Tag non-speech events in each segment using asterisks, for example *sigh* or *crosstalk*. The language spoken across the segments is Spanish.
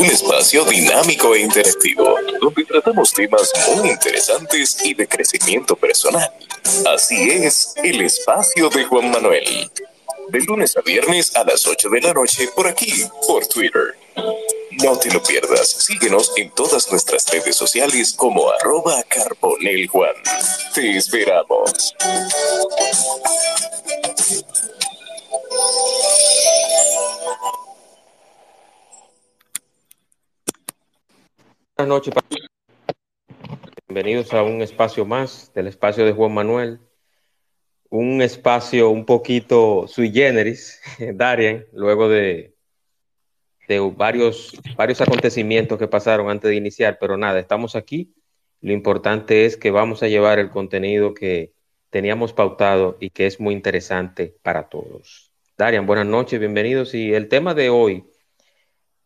un espacio dinámico e interactivo, donde tratamos temas muy interesantes y de crecimiento personal. Así es, el espacio de Juan Manuel. De lunes a viernes a las 8 de la noche por aquí, por Twitter. No te lo pierdas, síguenos en todas nuestras redes sociales como arroba carboneljuan. Te esperamos. Buenas noches. Bienvenidos a un espacio más del espacio de Juan Manuel. Un espacio un poquito sui generis, *laughs* Darian, luego de, de varios, varios acontecimientos que pasaron antes de iniciar, pero nada, estamos aquí. Lo importante es que vamos a llevar el contenido que teníamos pautado y que es muy interesante para todos. Darian, buenas noches, bienvenidos. Y el tema de hoy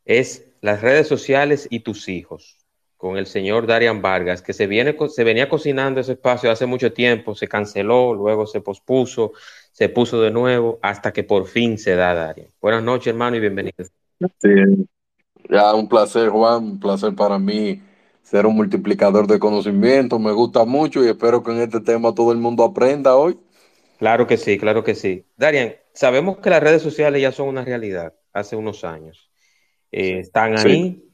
es las redes sociales y tus hijos con el señor Darian Vargas, que se, viene, se venía cocinando ese espacio hace mucho tiempo, se canceló, luego se pospuso, se puso de nuevo, hasta que por fin se da Darian. Buenas noches, hermano, y bienvenido. Sí, ya un placer, Juan, un placer para mí ser un multiplicador de conocimiento, me gusta mucho y espero que en este tema todo el mundo aprenda hoy. Claro que sí, claro que sí. Darian, sabemos que las redes sociales ya son una realidad hace unos años. Eh, están ahí,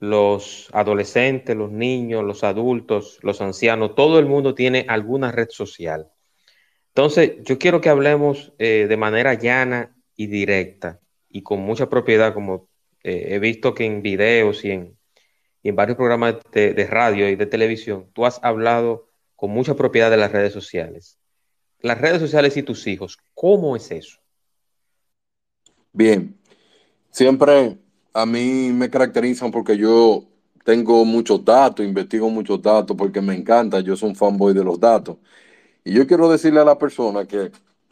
los adolescentes, los niños, los adultos, los ancianos, todo el mundo tiene alguna red social. Entonces, yo quiero que hablemos eh, de manera llana y directa y con mucha propiedad, como eh, he visto que en videos y en, varios programas de, de, radio y de televisión, tú has hablado con mucha propiedad de las redes sociales. Las redes sociales y tus hijos, ¿cómo es eso? Bien, siempre a mí me caracterizan porque yo tengo muchos datos, investigo muchos datos porque me encanta, yo soy un fanboy de los datos. Y yo quiero decirle a la persona que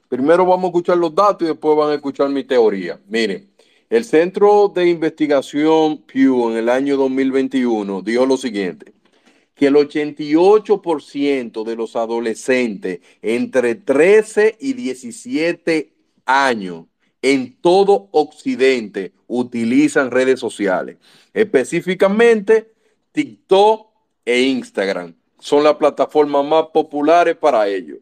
primero vamos a escuchar los datos y después van a escuchar mi teoría. Miren, el Centro de Investigación Pew en el año 2021 dijo lo siguiente, que el 88% de los adolescentes entre 13 y 17 años en todo Occidente utilizan redes sociales, específicamente TikTok e Instagram. Son las plataformas más populares para ellos.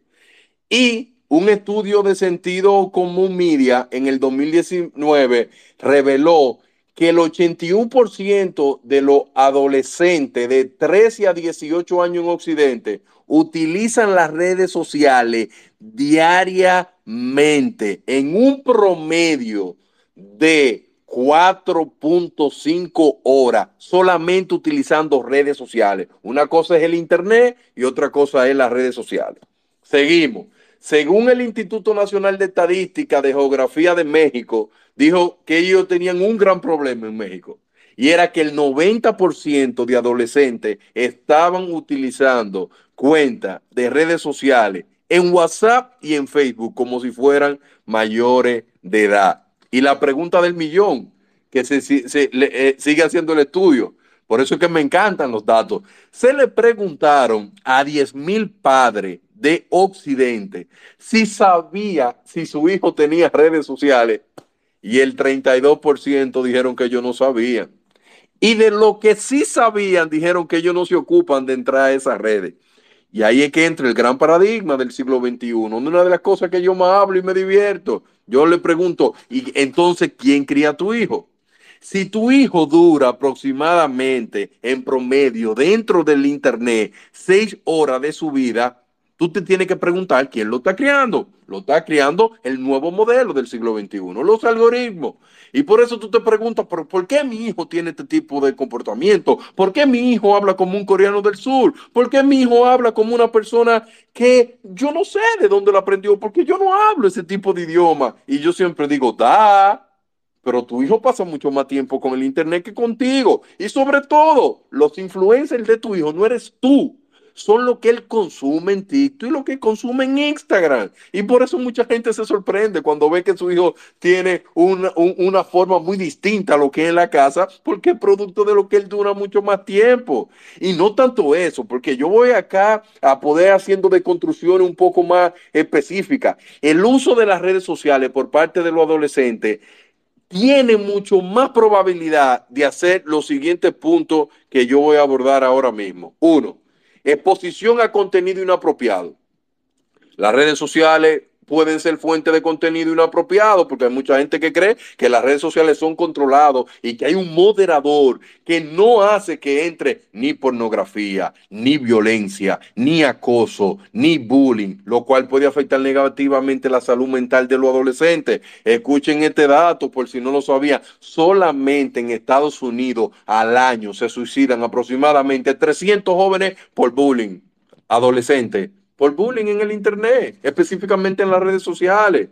Y un estudio de sentido común media en el 2019 reveló que el 81% de los adolescentes de 13 a 18 años en Occidente utilizan las redes sociales diariamente en un promedio de 4.5 horas solamente utilizando redes sociales. Una cosa es el Internet y otra cosa es las redes sociales. Seguimos. Según el Instituto Nacional de Estadística de Geografía de México, dijo que ellos tenían un gran problema en México y era que el 90% de adolescentes estaban utilizando cuentas de redes sociales en WhatsApp y en Facebook como si fueran mayores de edad. Y la pregunta del millón, que se, eh, sigue haciendo el estudio, por eso es que me encantan los datos. Se le preguntaron a 10 mil padres de Occidente si sabía si su hijo tenía redes sociales y el 32% dijeron que ellos no sabían. Y de lo que sí sabían, dijeron que ellos no se ocupan de entrar a esas redes. Y ahí es que entra el gran paradigma del siglo XXI. Una de las cosas que yo más hablo y me divierto. Yo le pregunto, ¿y entonces quién cría a tu hijo? Si tu hijo dura aproximadamente en promedio dentro del Internet seis horas de su vida, tú te tienes que preguntar quién lo está criando. Lo está criando el nuevo modelo del siglo XXI, los algoritmos. Y por eso tú te preguntas, ¿por, qué mi hijo tiene este tipo de comportamiento? ¿Por qué mi hijo habla como un coreano del sur? ¿Por qué mi hijo habla como una persona que yo no sé de dónde lo aprendió? Porque yo no hablo ese tipo de idioma. Y yo siempre digo, da, pero tu hijo pasa mucho más tiempo con el Internet que contigo. Y sobre todo, los influencers de tu hijo no eres tú son lo que él consume en TikTok y lo que consume en Instagram. Y por eso mucha gente se sorprende cuando ve que su hijo tiene una, una forma muy distinta a lo que es en la casa, porque es producto de lo que él dura mucho más tiempo. Y no tanto eso, porque yo voy acá a poder haciendo de construcción un poco más específica. El uso de las redes sociales por parte de los adolescentes tiene mucho más probabilidad de hacer los siguientes puntos que yo voy a abordar ahora mismo. Uno, exposición a contenido inapropiado. Las redes sociales pueden ser fuente de contenido inapropiado, porque hay mucha gente que cree que las redes sociales son controladas y que hay un moderador que no hace que entre ni pornografía, ni violencia, ni acoso, ni bullying, lo cual puede afectar negativamente la salud mental de los adolescentes. Escuchen este dato por si no lo sabían. Solamente en Estados Unidos al año se suicidan aproximadamente 300 jóvenes por bullying adolescentes por bullying en el Internet, específicamente en las redes sociales.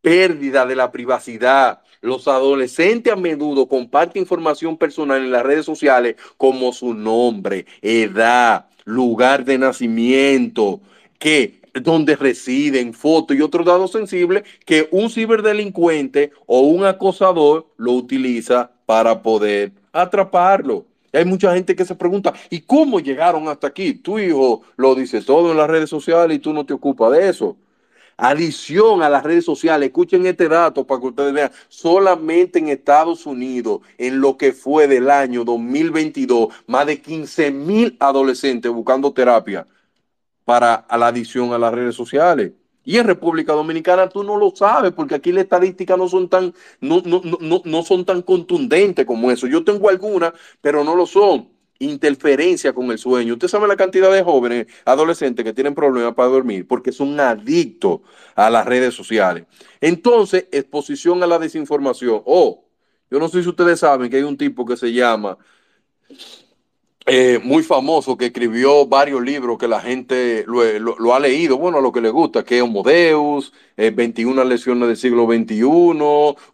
Pérdida de la privacidad. Los adolescentes a menudo comparten información personal en las redes sociales como su nombre, edad, lugar de nacimiento, que donde residen, fotos y otros datos sensibles que un ciberdelincuente o un acosador lo utiliza para poder atraparlo hay mucha gente que se pregunta, ¿y cómo llegaron hasta aquí? Tu hijo lo dice todo en las redes sociales y tú no te ocupas de eso. Adición a las redes sociales, escuchen este dato para que ustedes vean, solamente en Estados Unidos, en lo que fue del año 2022, más de 15 mil adolescentes buscando terapia para la adición a las redes sociales. Y en República Dominicana tú no lo sabes, porque aquí las estadísticas no son tan, no, no, no, no son tan contundentes como eso. Yo tengo algunas, pero no lo son. Interferencia con el sueño. Usted sabe la cantidad de jóvenes, adolescentes que tienen problemas para dormir porque son adictos a las redes sociales. Entonces, exposición a la desinformación. Oh, yo no sé si ustedes saben que hay un tipo que se llama eh, muy famoso que escribió varios libros que la gente lo, ha leído, bueno, a lo que le gusta, que es Homo Deus, 21 eh, lecciones del siglo XXI,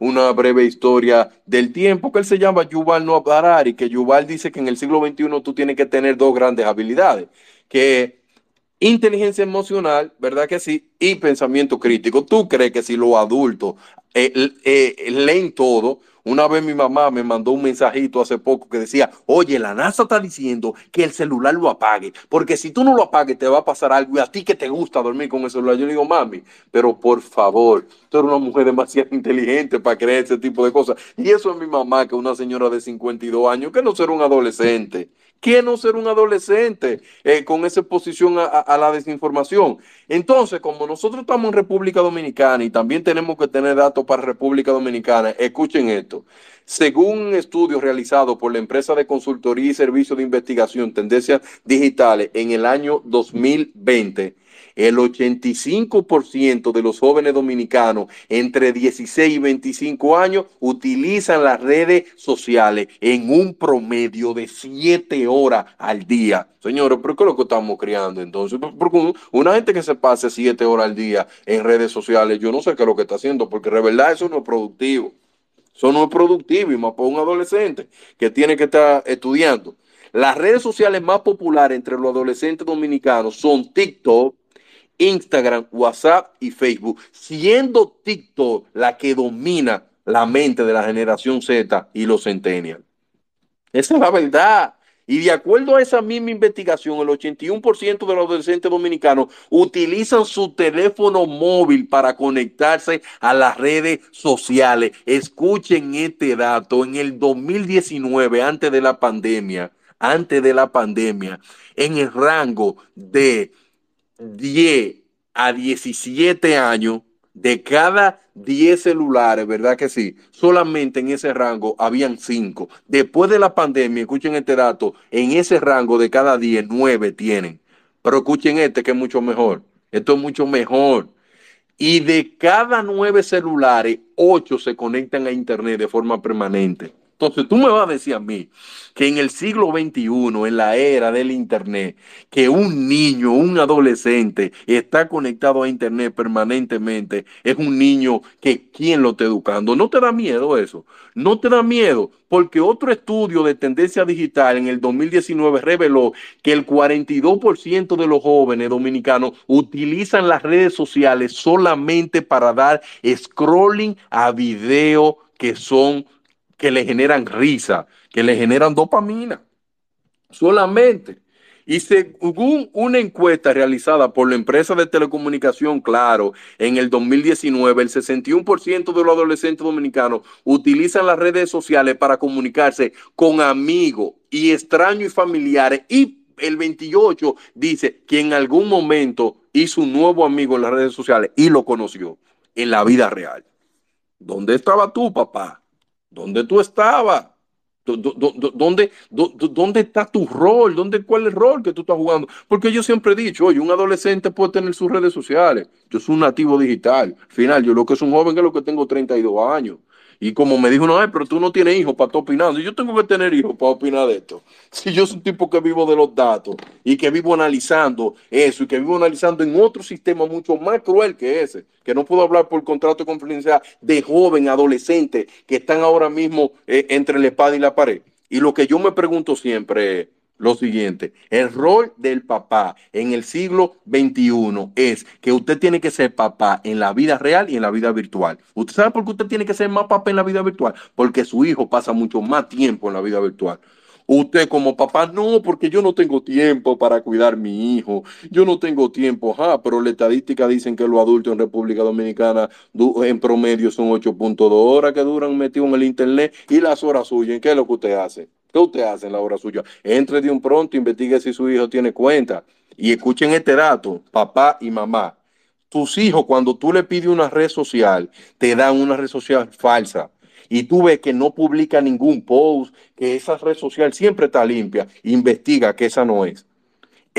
una breve historia del tiempo, que él se llama Yuval Noah Harari, que Yuval dice que en el siglo XXI tú tienes que tener dos grandes habilidades, que inteligencia emocional, ¿verdad que sí? Y pensamiento crítico. ¿Tú crees que si los adultos eh, leen todo, una vez mi mamá me mandó un mensajito hace poco que decía, oye, la NASA está diciendo que el celular lo apague, porque si tú no lo apagues te va a pasar algo y a ti que te gusta dormir con el celular. Yo le digo, mami, pero por favor, tú eres una mujer demasiado *laughs* inteligente para creer ese tipo de cosas. Y eso es mi mamá, que es una señora de 52 años, que no ser un adolescente. ¿Quién no ser un adolescente eh, con esa exposición a, la desinformación? Entonces, como nosotros estamos en República Dominicana y también tenemos que tener datos para República Dominicana, escuchen esto. Según un estudio realizado por la empresa de consultoría y servicio de investigación Tendencias Digitales en el año 2020, el 85% de los jóvenes dominicanos entre 16 y 25 años utilizan las redes sociales en un promedio de 7 horas al día. Señores, ¿pero qué es lo que estamos criando entonces? Porque una gente que se pase 7 horas al día en redes sociales, yo no sé qué es lo que está haciendo, porque de verdad eso no es productivo. Eso no es productivo y más para un adolescente que tiene que estar estudiando. Las redes sociales más populares entre los adolescentes dominicanos son TikTok, Instagram, WhatsApp y Facebook, siendo TikTok la que domina la mente de la generación Z y los centennials. Esa es la verdad. Y de acuerdo a esa misma investigación, el 81% de los adolescentes dominicanos utilizan su teléfono móvil para conectarse a las redes sociales. Escuchen este dato. En el 2019, antes de la pandemia, antes de la pandemia, en el rango de 10 a 17 años, de cada 10 celulares, ¿verdad que sí? Solamente en ese rango habían 5. Después de la pandemia, escuchen este dato, en ese rango de cada 10, 9 tienen. Pero escuchen este que es mucho mejor. Esto es mucho mejor. Y de cada 9 celulares, 8 se conectan a Internet de forma permanente. Entonces tú me vas a decir a mí que en el siglo XXI, en la era del Internet, que un niño, un adolescente está conectado a Internet permanentemente, es un niño que ¿quién lo está educando? ¿No te da miedo eso? ¿No te da miedo? Porque otro estudio de tendencia digital en el 2019 reveló que el 42% de los jóvenes dominicanos utilizan las redes sociales solamente para dar scrolling a videos que son que le generan risa, que le generan dopamina. Solamente. Y según una encuesta realizada por la empresa de telecomunicación Claro en el 2019, el 61% de los adolescentes dominicanos utilizan las redes sociales para comunicarse con amigos y extraños y familiares y el 28 dice que en algún momento hizo un nuevo amigo en las redes sociales y lo conoció en la vida real. ¿Dónde estaba tú, papá? ¿Dónde tú estabas? ¿Dónde, dónde, está tu rol? ¿Dónde, ¿Cuál es el rol que tú estás jugando? Porque yo siempre he dicho, oye, un adolescente puede tener sus redes sociales. Yo soy un nativo digital. Al final, yo lo que es un joven es lo que tengo 32 años. Y como me dijo, no, pero tú no tienes hijos para estar opinando. Yo tengo que tener hijos para opinar de esto. Si yo soy un tipo que vivo de los datos y que vivo analizando eso y que vivo analizando en otro sistema mucho más cruel que ese, que no puedo hablar por contrato de confidencialidad de joven, adolescente, que están ahora mismo eh, entre la espada y la pared. Y lo que yo me pregunto siempre es, lo siguiente, el rol del papá en el siglo XXI es que usted tiene que ser papá en la vida real y en la vida virtual. ¿Usted sabe por qué usted tiene que ser más papá en la vida virtual? Porque su hijo pasa mucho más tiempo en la vida virtual. Usted como papá, no, porque yo no tengo tiempo para cuidar a mi hijo, yo no tengo tiempo, ajá, pero la estadística dicen que los adultos en República Dominicana en promedio son 8.2 horas que duran metidos en el internet y las horas suyas, ¿qué es lo que usted hace? ¿Qué usted hace en la hora suya? Entre de un pronto, investigue si su hijo tiene cuenta. Y escuchen este dato, papá y mamá. Tus hijos, cuando tú le pides una red social, te dan una red social falsa. Y tú ves que no publica ningún post, que esa red social siempre está limpia. Investiga que esa no es.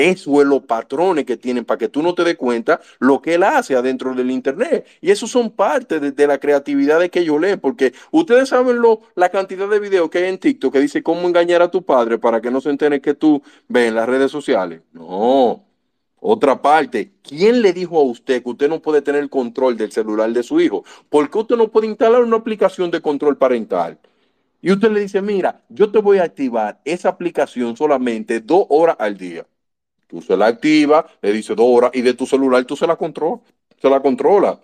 Eso es los patrones que tienen para que tú no te des cuenta lo que él hace adentro del Internet. Y eso son parte de, la creatividad de que ellos leen, porque ustedes saben lo, la cantidad de videos que hay en TikTok que dice cómo engañar a tu padre para que no se entere que tú ves en las redes sociales. No. Otra parte, ¿quién le dijo a usted que usted no puede tener control del celular de su hijo? ¿Por qué usted no puede instalar una aplicación de control parental? Y usted le dice, mira, yo te voy a activar esa aplicación solamente dos horas al día. Tú se la activa, le dice dos horas y de tu celular tú se la controla, se la controla.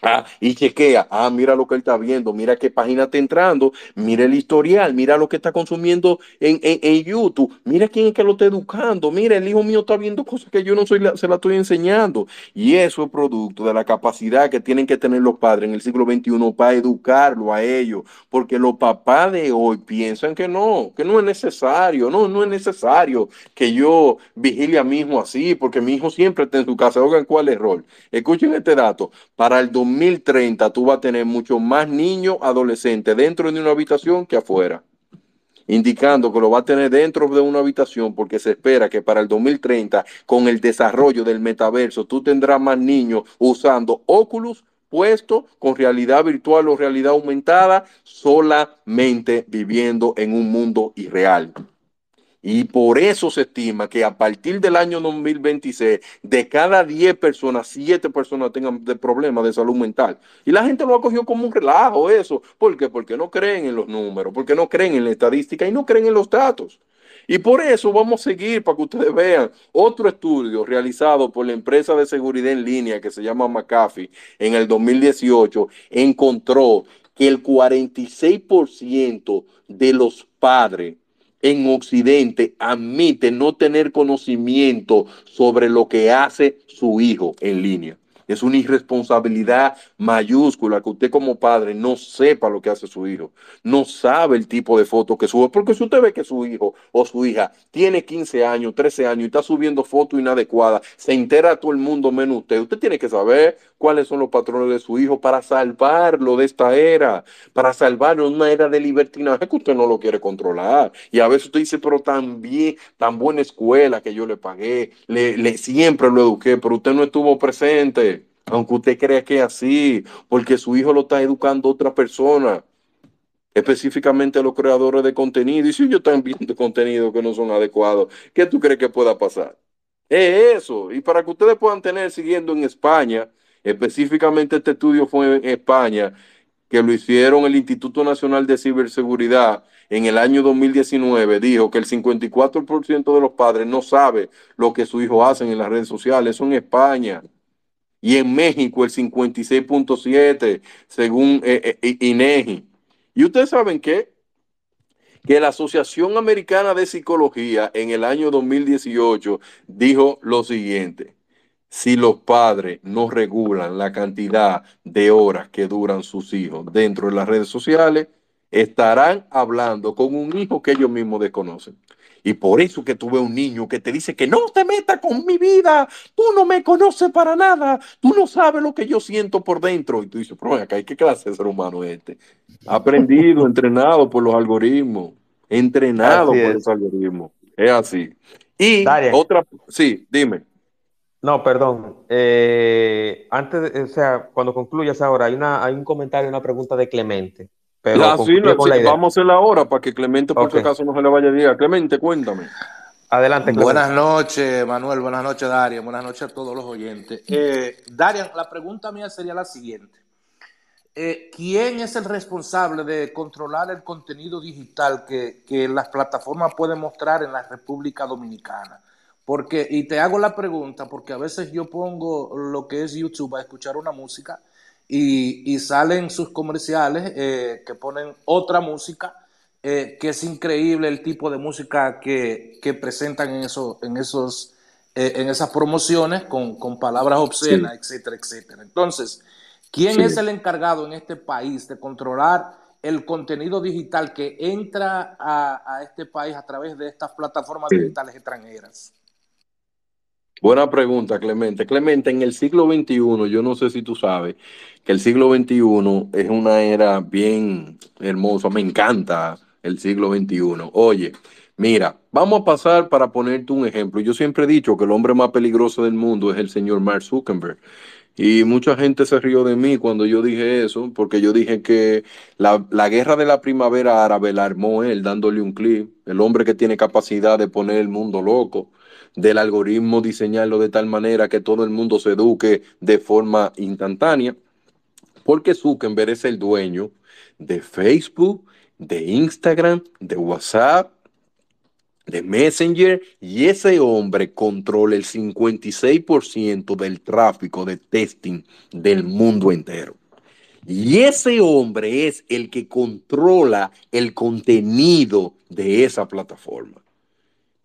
Ah, y chequea, ah, mira lo que él está viendo, mira qué página está entrando, mira el historial, mira lo que está consumiendo en, en, YouTube, mira quién es que lo está educando, mira, el hijo mío está viendo cosas que yo no soy se la estoy enseñando. Y eso es producto de la capacidad que tienen que tener los padres en el siglo XXI para educarlo a ellos, porque los papás de hoy piensan que no, que no es necesario, no, no es necesario que yo vigile a mi hijo así, porque mi hijo siempre está en su casa. Oigan, ¿cuál es el rol? Escuchen este dato, para el 2030 tú vas a tener mucho más niños adolescentes dentro de una habitación que afuera, indicando que lo va a tener dentro de una habitación porque se espera que para el 2030, con el desarrollo del metaverso, tú tendrás más niños usando Oculus puesto con realidad virtual o realidad aumentada, solamente viviendo en un mundo irreal. Y por eso se estima que a partir del año 2026, de cada 10 personas, 7 personas tengan problemas de salud mental. Y la gente lo ha cogido como un relajo eso. ¿Por qué? Porque no creen en los números, porque no creen en la estadística y no creen en los datos. Y por eso vamos a seguir para que ustedes vean otro estudio realizado por la empresa de seguridad en línea que se llama McAfee en el 2018 encontró que el 46% de los padres en Occidente admite no tener conocimiento sobre lo que hace su hijo en línea. Es una irresponsabilidad mayúscula que usted como padre no sepa lo que hace su hijo, no sabe el tipo de fotos que sube, porque si usted ve que su hijo o su hija tiene 15 años, 13 años y está subiendo fotos inadecuadas, se entera todo el mundo menos usted, usted tiene que saber cuáles son los patrones de su hijo para salvarlo de esta era, para salvarlo de una era de libertinaje que usted no lo quiere controlar. Y a veces usted dice, pero también, tan buena escuela que yo le pagué, le, le siempre lo eduqué, pero usted no estuvo presente aunque usted crea que es así, porque su hijo lo está educando otra persona, específicamente los creadores de contenido. Y si ellos están viendo contenido que no son adecuados, ¿qué tú crees que pueda pasar? Es eso. Y para que ustedes puedan tener siguiendo en España, específicamente este estudio fue en España, que lo hicieron el Instituto Nacional de Ciberseguridad en el año 2019, dijo que el 54% de los padres no sabe lo que su hijo hace en las redes sociales. Eso en España y en México el 56.7 según eh, eh, INEGI. Y ustedes saben qué? que la Asociación Americana de Psicología en el año 2018 dijo lo siguiente. Si los padres no regulan la cantidad de horas que duran sus hijos dentro de las redes sociales, estarán hablando con un hijo que ellos mismos desconocen. Y por eso que tuve un niño que te dice que no te metas con mi vida, tú no me conoces para nada, tú no sabes lo que yo siento por dentro. Y tú dices, pero acá, ¿qué clase de ser humano es este? Aprendido, *laughs* entrenado por los algoritmos, entrenado por los algoritmos. Es así. Y otra, sí, dime. No, perdón. Eh, antes, de, o sea, cuando concluyas ahora, hay, una, hay un comentario, una pregunta de Clemente. Pero ah, sí, vamos a hacerla ahora para que Clemente por si acaso no se le vaya a decir. Clemente, cuéntame. Adelante. Buenas noches, Manuel. Buenas noches, Daria. Buenas noches a todos los oyentes. Eh, Daria, la pregunta mía sería la siguiente. Eh, ¿Quién es el responsable de controlar el contenido digital que, que las plataformas pueden mostrar en la República Dominicana? Porque, y te hago la pregunta, porque a veces yo pongo lo que es YouTube a escuchar una música y, salen sus comerciales eh, que ponen otra música, eh, que es increíble el tipo de música que, presentan en, eso, en, esos, eh, en esas promociones con, palabras obscenas, etcétera, etcétera. Entonces, ¿quién es el encargado en este país de controlar el contenido digital que entra a, este país a través de estas plataformas digitales extranjeras? Buena pregunta, Clemente. Clemente, en el siglo XXI, yo no sé si tú sabes que el siglo XXI es una era bien hermosa. Me encanta el siglo XXI. Oye, mira, vamos a pasar para ponerte un ejemplo. Yo siempre he dicho que el hombre más peligroso del mundo es el señor Mark Zuckerberg. Y mucha gente se rió de mí cuando yo dije eso, porque yo dije que la, la, guerra de la primavera árabe la armó él dándole un clip, el hombre que tiene capacidad de poner el mundo loco del algoritmo diseñarlo de tal manera que todo el mundo se eduque de forma instantánea, porque Zuckerberg es el dueño de Facebook, de Instagram, de WhatsApp, de Messenger, y ese hombre controla el 56% del tráfico de testing del mundo entero. Y ese hombre es el que controla el contenido de esa plataforma.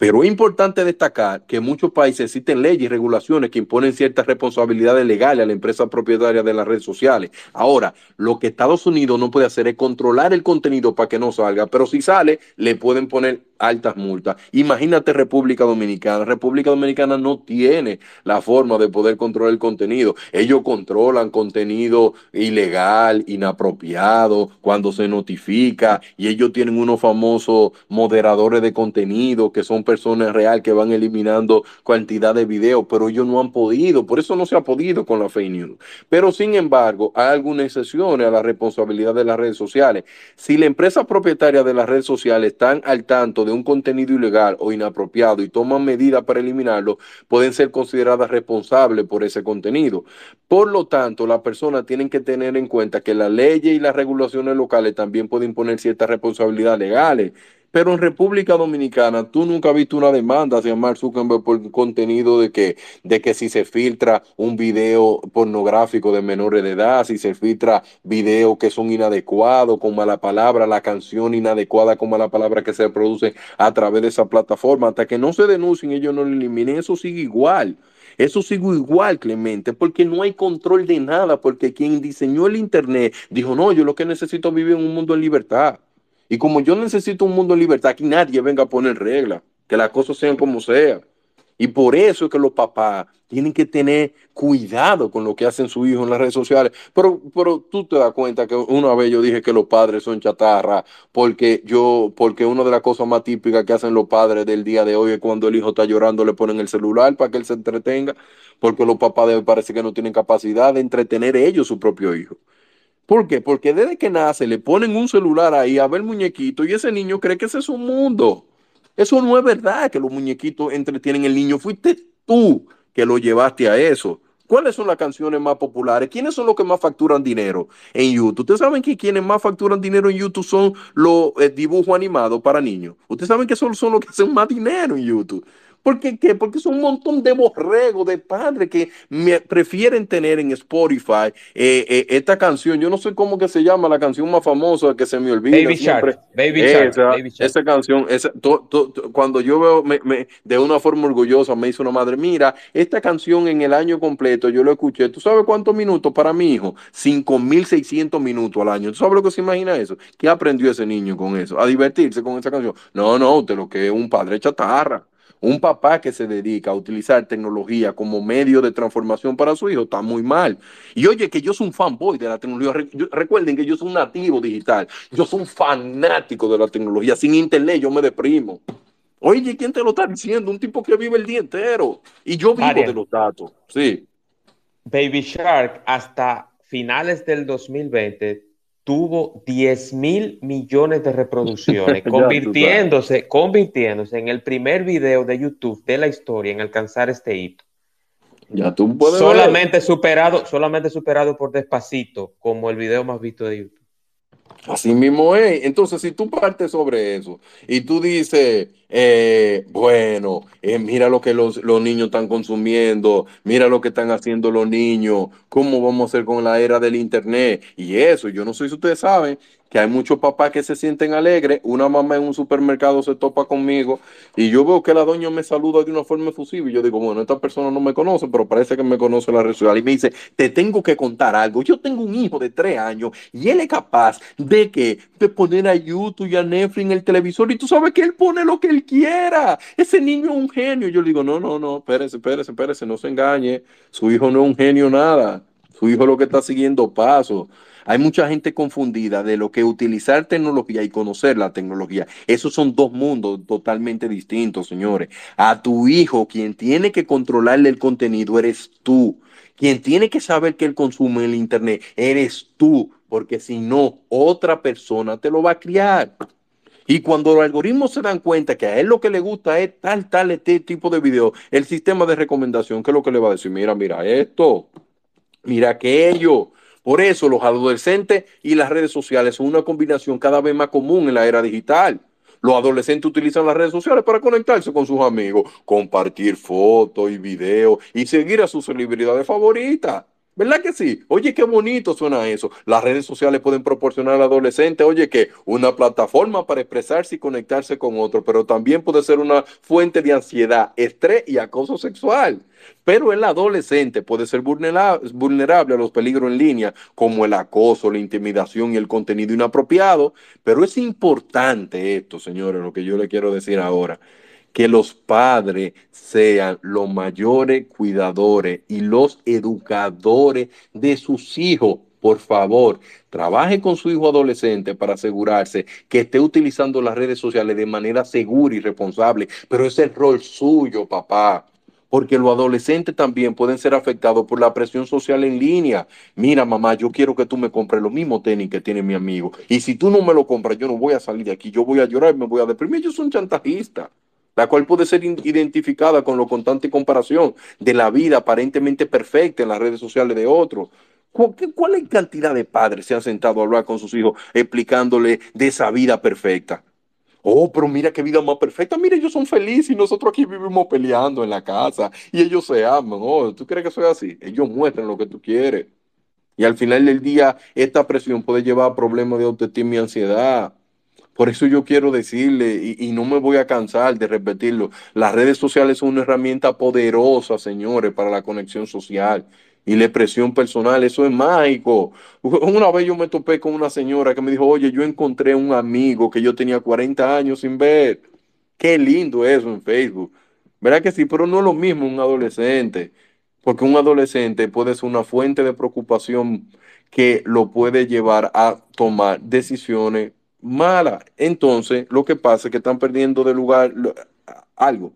Pero es importante destacar que en muchos países existen leyes y regulaciones que imponen ciertas responsabilidades legales a la empresa propietaria de las redes sociales. Ahora, lo que Estados Unidos no puede hacer es controlar el contenido para que no salga, pero si sale, le pueden poner altas multas. Imagínate República Dominicana. República Dominicana no tiene la forma de poder controlar el contenido. Ellos controlan contenido ilegal, inapropiado, cuando se notifica, y ellos tienen unos famosos moderadores de contenido que son personas reales que van eliminando cantidad de videos, pero ellos no han podido. Por eso no se ha podido con la fake news. Pero sin embargo, hay algunas excepciones a la responsabilidad de las redes sociales. Si la empresa propietaria de las redes sociales están al tanto de un contenido ilegal o inapropiado y toman medidas para eliminarlo, pueden ser consideradas responsables por ese contenido. Por lo tanto, las personas tienen que tener en cuenta que las leyes y las regulaciones locales también pueden poner ciertas responsabilidades legales. Pero en República Dominicana, tú nunca has visto una demanda hacia Mark Zuckerberg por contenido de que, de que si se filtra un video pornográfico de menores de edad, si se filtra videos que son inadecuados con mala palabra, la canción inadecuada con mala palabra que se produce a través de esa plataforma, hasta que no se denuncien, ellos no lo eliminen, eso sigue igual. Eso sigue igual, Clemente, porque no hay control de nada, porque quien diseñó el Internet dijo, no, yo lo que necesito es vivir en un mundo en libertad. Y como yo necesito un mundo en libertad, aquí nadie venga a poner reglas, que las cosas sean como sean. Y por eso es que los papás tienen que tener cuidado con lo que hacen sus hijos en las redes sociales. Pero, pero tú te das cuenta que una vez yo dije que los padres son chatarra, porque yo, porque una de las cosas más típicas que hacen los padres del día de hoy es cuando el hijo está llorando le ponen el celular para que él se entretenga, porque los papás de hoy parece que no tienen capacidad de entretener ellos su propio hijo. ¿Por qué? Porque desde que nace le ponen un celular ahí a ver muñequito y ese niño cree que ese es su mundo. Eso no es verdad que los muñequitos entretienen el niño. Fuiste tú que lo llevaste a eso. ¿Cuáles son las canciones más populares? ¿Quiénes son los que más facturan dinero en YouTube? Ustedes saben que quienes más facturan dinero en YouTube son los eh, dibujos animados para niños. Ustedes saben que son, son los que hacen más dinero en YouTube. ¿Por qué? Porque son un montón de borregos de padres que me prefieren tener en Spotify eh, eh, esta canción. Yo no sé cómo que se llama la canción más famosa que se me olvida. Baby Shark. Baby Shark. Baby Shark. Esa canción, esa, cuando yo veo me, me, de una forma orgullosa, me hizo una madre, mira, esta canción en el año completo yo lo escuché. ¿Tú sabes cuántos minutos para mi hijo? 5.600 minutos al año. ¿Tú sabes lo que se imagina eso? ¿Qué aprendió ese niño con eso? A divertirse con esa canción. No, no, usted lo que es un padre chatarra. Un papá que se dedica a utilizar tecnología como medio de transformación para su hijo está muy mal. Y oye, que yo soy un fanboy de la tecnología. Recuerden que yo soy un nativo digital. Yo soy un fanático de la tecnología. Sin internet yo me deprimo. Oye, ¿quién te lo está diciendo? Un tipo que vive el día entero. Y yo vivo de los datos. Sí. Baby Shark hasta finales del 2020 tuvo 10 mil millones de reproducciones, *laughs* convirtiéndose, convirtiéndose en el primer video de YouTube de la historia en alcanzar este hito. Ya tú puedes solamente superado, solamente superado por Despacito, como el video más visto de YouTube. Así mismo es. Entonces, si tú partes sobre eso y tú dices, eh, bueno, eh, mira lo que los, los, niños están consumiendo, mira lo que están haciendo los niños, cómo vamos a hacer con la era del Internet y eso, yo no sé si ustedes saben que hay muchos papás que se sienten alegres, una mamá en un supermercado se topa conmigo y yo veo que la doña me saluda de una forma efusiva. Y yo digo, bueno, esta persona no me conoce, pero parece que me conoce la red y me dice, te tengo que contar algo, yo tengo un hijo de tres años y él es capaz de que de poner a YouTube y a Netflix en el televisor y tú sabes que él pone lo que él quiera, ese niño es un genio. Yo le digo, no, no, no, espérese, espérese, espérese, no se engañe, su hijo no es un genio nada, su hijo lo que está siguiendo pasos. Hay mucha gente confundida de lo que utilizar tecnología y conocer la tecnología. Esos son dos mundos totalmente distintos, señores. A tu hijo, quien tiene que controlarle el contenido, eres tú. Quien tiene que saber que él consume el Internet, eres tú, porque si no, otra persona te lo va a criar. Y cuando los algoritmos se dan cuenta que a él lo que le gusta es tal, tal, este tipo de video, el sistema de recomendación, ¿qué es lo que le va a decir? Mira, mira esto, mira aquello. Por eso los adolescentes y las redes sociales son una combinación cada vez más común en la era digital. Los adolescentes utilizan las redes sociales para conectarse con sus amigos, compartir fotos y videos y seguir a sus celebridades favoritas. ¿Verdad que sí? Oye, qué bonito suena eso. Las redes sociales pueden proporcionar al adolescente, oye, que una plataforma para expresarse y conectarse con otros, pero también puede ser una fuente de ansiedad, estrés y acoso sexual. Pero el adolescente puede ser vulnerable a los peligros en línea, como el acoso, la intimidación y el contenido inapropiado. Pero es importante esto, señores, lo que yo le quiero decir ahora que los padres sean los mayores cuidadores y los educadores de sus hijos. Por favor, trabaje con su hijo adolescente para asegurarse que esté utilizando las redes sociales de manera segura y responsable. Pero es el rol suyo, papá porque los adolescentes también pueden ser afectados por la presión social en línea. Mira, mamá, yo quiero que tú me compres lo mismo tenis que tiene mi amigo. Y si tú no me lo compras, yo no voy a salir de aquí, yo voy a llorar, me voy a deprimir. Yo soy un chantajista la cual puede ser identificada con la constante comparación de la vida aparentemente perfecta en las redes sociales de otros. ¿Cuál es cantidad de padres se han sentado a hablar con sus hijos explicándole de esa vida perfecta? Oh, pero mira qué vida más perfecta. Mira, ellos son felices y nosotros aquí vivimos peleando en la casa y ellos se aman. Oh, ¿tú crees que soy así? Ellos muestran lo que tú quieres. Y al final del día, esta presión puede llevar a problemas de autoestima y ansiedad. Por eso yo quiero decirle, y, no me voy a cansar de repetirlo, las redes sociales son una herramienta poderosa, señores, para la conexión social y la expresión personal. Eso es mágico. *laughs* Una vez yo me topé con una señora que me dijo, oye, yo encontré un amigo que yo tenía 40 años sin ver. Qué lindo eso en Facebook. ¿Verdad que sí? Pero no es lo mismo un adolescente, porque un adolescente puede ser una fuente de preocupación que lo puede llevar a tomar decisiones mala. Entonces, lo que pasa es que están perdiendo de lugar algo.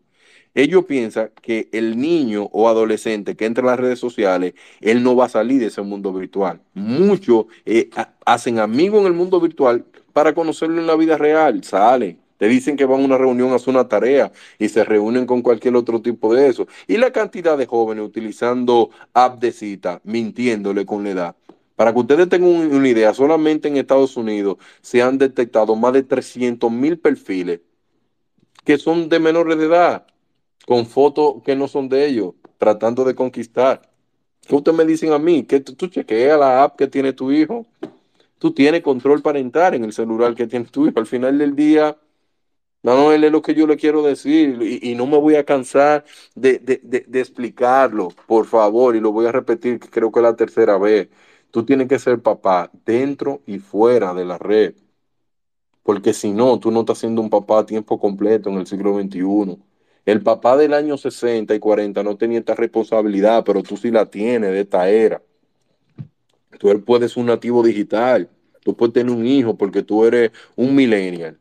Ellos piensan que el niño o adolescente que entra en las redes sociales, él no va a salir de ese mundo virtual. Muchos eh, hacen amigos en el mundo virtual para conocerlo en la vida real. Salen, te dicen que van a una reunión a hacer una tarea y se reúnen con cualquier otro tipo de eso. Y la cantidad de jóvenes utilizando app de cita, mintiéndole con la edad. Para que ustedes tengan una idea, solamente en Estados Unidos se han detectado más de 300 mil perfiles que son de menores de edad. con fotos que no son de ellos, tratando de conquistar. ¿Qué ustedes me dicen a mí? Que tú, chequeas la app que tiene tu hijo. Tú tienes control para entrar en el celular que tiene tu hijo. Al final del día, no, él es lo que yo le quiero decir y, no me voy a cansar de, de, explicarlo, por favor, y lo voy a repetir, que creo que es la tercera vez. Tú tienes que ser papá dentro y fuera de la red, porque si no, tú no estás siendo un papá a tiempo completo en el siglo XXI. El papá del año 60 y 40 no tenía esta responsabilidad, pero tú sí la tienes de esta era. Tú puedes ser un nativo digital, tú puedes tener un hijo porque tú eres un millennial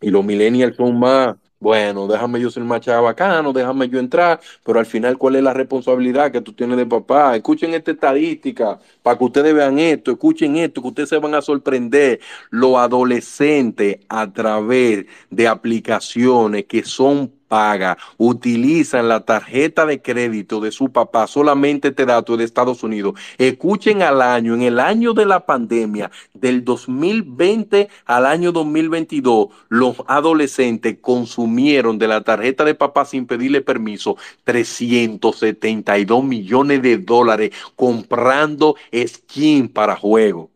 y los millennials son más, bueno, déjame yo ser más bacano, déjame yo entrar, pero al final, ¿cuál es la responsabilidad que tú tienes de papá? Escuchen esta estadística para que ustedes vean esto, escuchen esto, que ustedes se van a sorprender. Los adolescentes a través de aplicaciones que son paga, utilizan la tarjeta de crédito de su papá, solamente este dato de Estados Unidos. Escuchen al año, en el año de la pandemia, del 2020 al año 2022, los adolescentes consumieron de la tarjeta de papá sin pedirle permiso 372 millones de dólares comprando skin para juego.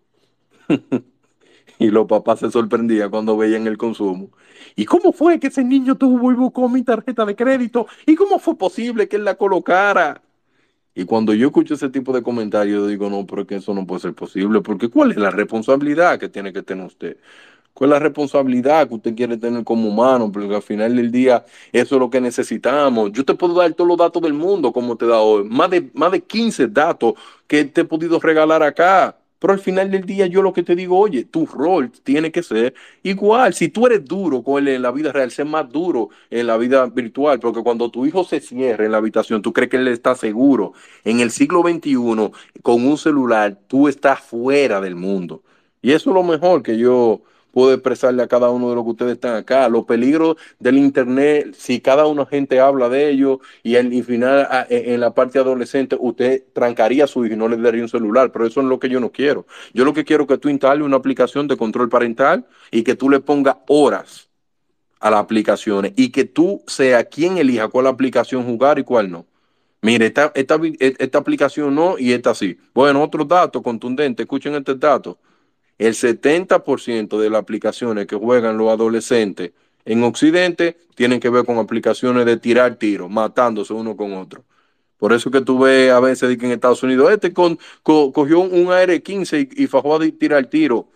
*laughs* y los papás se sorprendían cuando veían el consumo. ¿Y cómo fue que ese niño tuvo y buscó mi tarjeta de crédito? ¿Y cómo fue posible que él la colocara? Y cuando yo escucho ese tipo de comentarios, digo, no, pero que eso no puede ser posible, porque ¿cuál es la responsabilidad que tiene que tener usted? ¿Cuál es la responsabilidad que usted quiere tener como humano? Porque al final del día eso es lo que necesitamos. Yo te puedo dar todos los datos del mundo como te dado hoy. Más de, más de 15 datos que te he podido regalar acá. Pero al final del día yo lo que te digo, oye, tu rol tiene que ser igual. Si tú eres duro con él en la vida real, sé más duro en la vida virtual, porque cuando tu hijo se cierra en la habitación, tú crees que él está seguro. En el siglo XXI, con un celular, tú estás fuera del mundo. Y eso es lo mejor que yo puedo expresarle a cada uno de los que ustedes están acá. Los peligros del Internet, si cada una gente habla de ello y al final en la parte adolescente usted trancaría a su hijo y no le daría un celular, pero eso es lo que yo no quiero. Yo lo que quiero es que tú instales una aplicación de control parental y que tú le pongas horas a las aplicaciones y que tú sea quien elija cuál aplicación jugar y cuál no. Mire, esta, esta, esta aplicación no y esta sí. Bueno, otro dato contundente, escuchen este dato el 70% de las aplicaciones que juegan los adolescentes en Occidente tienen que ver con aplicaciones de tirar tiros, matándose uno con otro. Por eso que tú ves a veces que en Estados Unidos, este con, co, cogió un AR-15 y, y fajó a tirar tiro.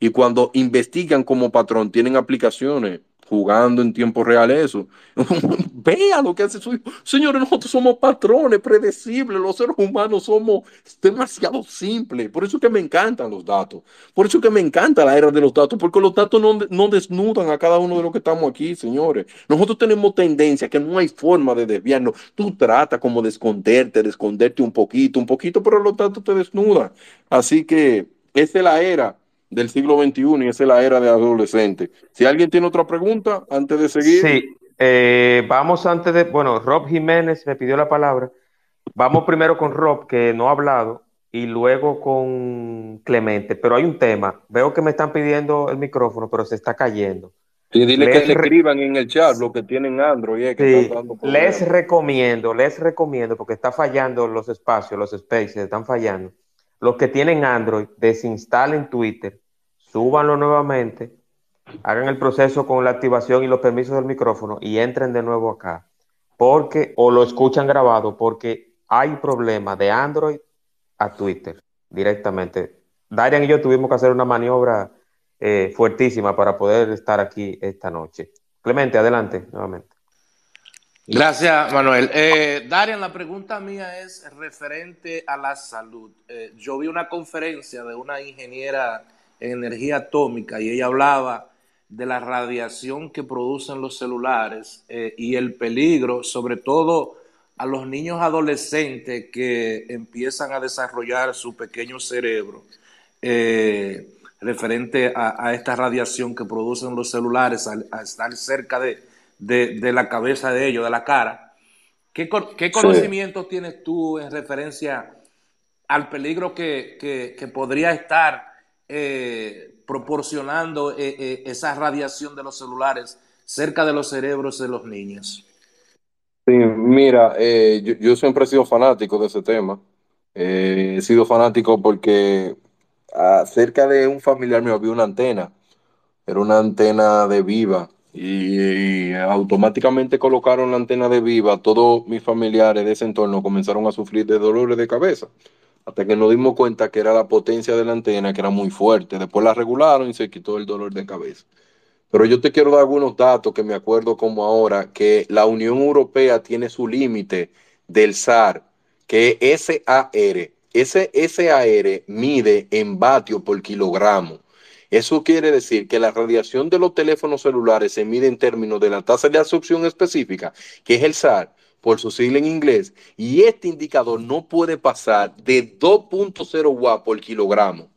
Y cuando investigan como patrón, tienen aplicaciones jugando en tiempo real eso. *laughs* Vea lo que hace su hijo. Señores, nosotros somos patrones predecibles, los seres humanos somos demasiado simples. Por eso que me encantan los datos. Por eso que me encanta la era de los datos, porque los datos no, no desnudan a cada uno de los que estamos aquí, señores. Nosotros tenemos tendencia que no hay forma de desviarnos. Tú tratas como de esconderte, de esconderte un poquito, un poquito, pero los datos te desnudan. Así que esa es la era del siglo XXI y esa es la era de adolescente. Si alguien tiene otra pregunta, antes de seguir. Sí, eh, vamos antes de, bueno, Rob Jiménez me pidió la palabra. Vamos primero con Rob, que no ha hablado, y luego con Clemente. Pero hay un tema. Veo que me están pidiendo el micrófono, pero se está cayendo. Sí, dile les que le escriban en el chat lo que tienen Android. Eh, que sí, les recomiendo, les recomiendo, porque está fallando los espacios, los spaces, están fallando. Los que tienen Android, desinstalen Twitter súbanlo nuevamente, hagan el proceso con la activación y los permisos del micrófono y entren de nuevo acá. Porque, o lo escuchan grabado, porque hay problema de Android a Twitter directamente. Darian y yo tuvimos que hacer una maniobra eh, fuertísima para poder estar aquí esta noche. Clemente, adelante nuevamente. Gracias, Manuel. Eh, Darian, la pregunta mía es referente a la salud. Eh, yo vi una conferencia de una ingeniera en energía atómica y ella hablaba de la radiación que producen los celulares eh, y el peligro, sobre todo a los niños adolescentes que empiezan a desarrollar su pequeño cerebro eh, referente a, a, esta radiación que producen los celulares al, a estar cerca de, de, de, la cabeza de ellos, de la cara. ¿Qué, qué conocimiento sí. tienes tú en referencia al peligro que, que, que podría estar eh, proporcionando eh, eh, esa radiación de los celulares cerca de los cerebros de los niños? Mira, eh, yo, siempre he sido fanático de ese tema. He sido fanático porque cerca de un familiar mío había una antena. Era una antena de viva. Y, automáticamente colocaron la antena de viva. Todos mis familiares de ese entorno comenzaron a sufrir de dolores de cabeza. Hasta que nos dimos cuenta que era la potencia de la antena, que era muy fuerte. Después la regularon y se quitó el dolor de cabeza. Pero yo te quiero dar algunos datos que me acuerdo como ahora, que la Unión Europea tiene su límite del SAR, que es SAR. Ese SAR mide en vatio por kilogramo. Eso quiere decir que la radiación de los teléfonos celulares se mide en términos de la tasa de absorción específica, que es el SAR, por su sigla en inglés, y este indicador no puede pasar de 2.0 watts por kilogramo.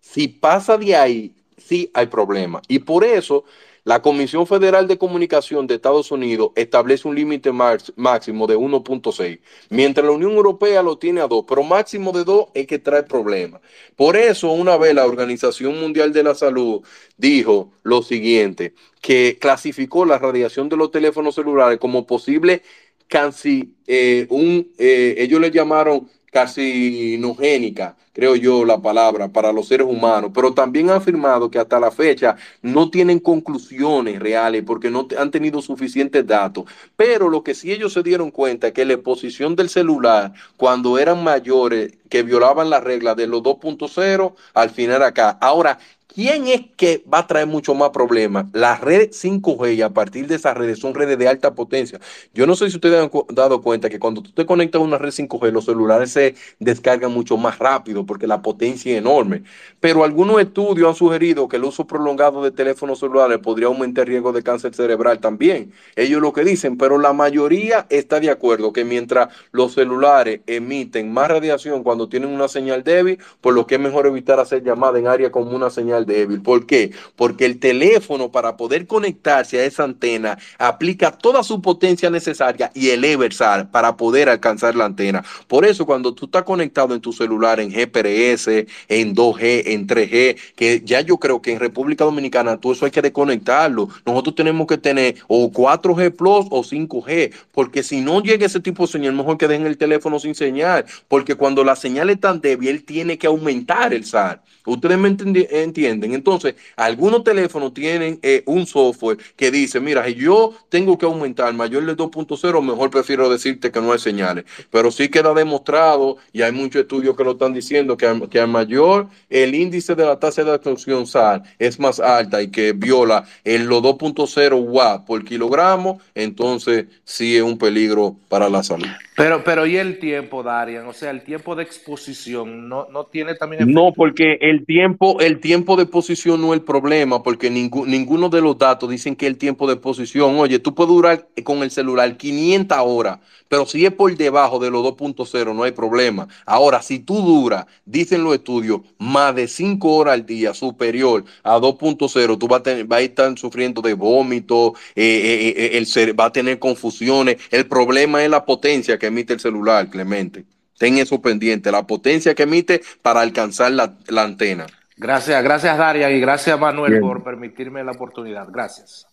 Si pasa de ahí, sí hay problema. Y por eso la Comisión Federal de Comunicación de Estados Unidos establece un límite máximo de 1.6, mientras la Unión Europea lo tiene a 2, pero máximo de 2 es que trae problemas. Por eso, una vez la Organización Mundial de la Salud dijo lo siguiente, que clasificó la radiación de los teléfonos celulares como posible casi eh, un, eh, ellos le llamaron carcinogénica, creo yo la palabra, para los seres humanos, pero también ha afirmado que hasta la fecha no tienen conclusiones reales porque no han tenido suficientes datos. Pero lo que sí ellos se dieron cuenta es que la exposición del celular cuando eran mayores que violaban las reglas de los 2.0 al final acá. Ahora, ¿Quién es que va a traer mucho más problemas? Las redes 5G y a partir de esas redes son redes de alta potencia. Yo no sé si ustedes han dado cuenta que cuando tú te conectas a una red 5G, los celulares se descargan mucho más rápido porque la potencia es enorme. Pero algunos estudios han sugerido que el uso prolongado de teléfonos celulares podría aumentar el riesgo de cáncer cerebral también. Ellos lo que dicen, pero la mayoría está de acuerdo que mientras los celulares emiten más radiación cuando tienen una señal débil, por lo que es mejor evitar hacer llamadas en área como una señal débil. ¿Por qué? Porque el teléfono para poder conectarse a esa antena aplica toda su potencia necesaria y el Eversar para poder alcanzar la antena. Por eso cuando tú estás conectado en tu celular en GPRS, en 2G, en 3G, que ya yo creo que en República Dominicana todo eso hay que desconectarlo. Nosotros tenemos que tener o 4G Plus o 5G, porque si no llega ese tipo de señal, mejor que dejen el teléfono sin señal, porque cuando la señal es tan débil, él tiene que aumentar el SAR. Ustedes me entienden. Entonces, algunos teléfonos tienen eh, un software que dice, mira, si yo tengo que aumentar mayor de 2.0, mejor prefiero decirte que no hay señales. Pero sí queda demostrado, y hay muchos estudios que lo están diciendo, que, al, que mayor el índice de la tasa de absorción SAR es más alta y que viola en los 2.0 watts por kilogramo, entonces sí es un peligro para la salud. Pero, pero ¿y el tiempo, Darian? O sea, el tiempo de exposición no, no tiene también... No, porque el tiempo, el tiempo de exposición no es el problema, porque ninguno de los datos dicen que el tiempo de exposición, oye, tú puedes durar con el celular 500 horas, pero si es por debajo de los 2.0 no hay problema. Ahora, si tú duras, dicen los estudios, más de 5 horas al día superior a 2.0, tú vas a, tener, a estar sufriendo de vómito, eh, eh, eh, el ser, va a tener confusiones. El problema es la potencia que emite el celular, Clemente. Ten eso pendiente, la potencia que emite para alcanzar la, antena. Gracias, gracias Daria y gracias Manuel por permitirme la oportunidad. Gracias.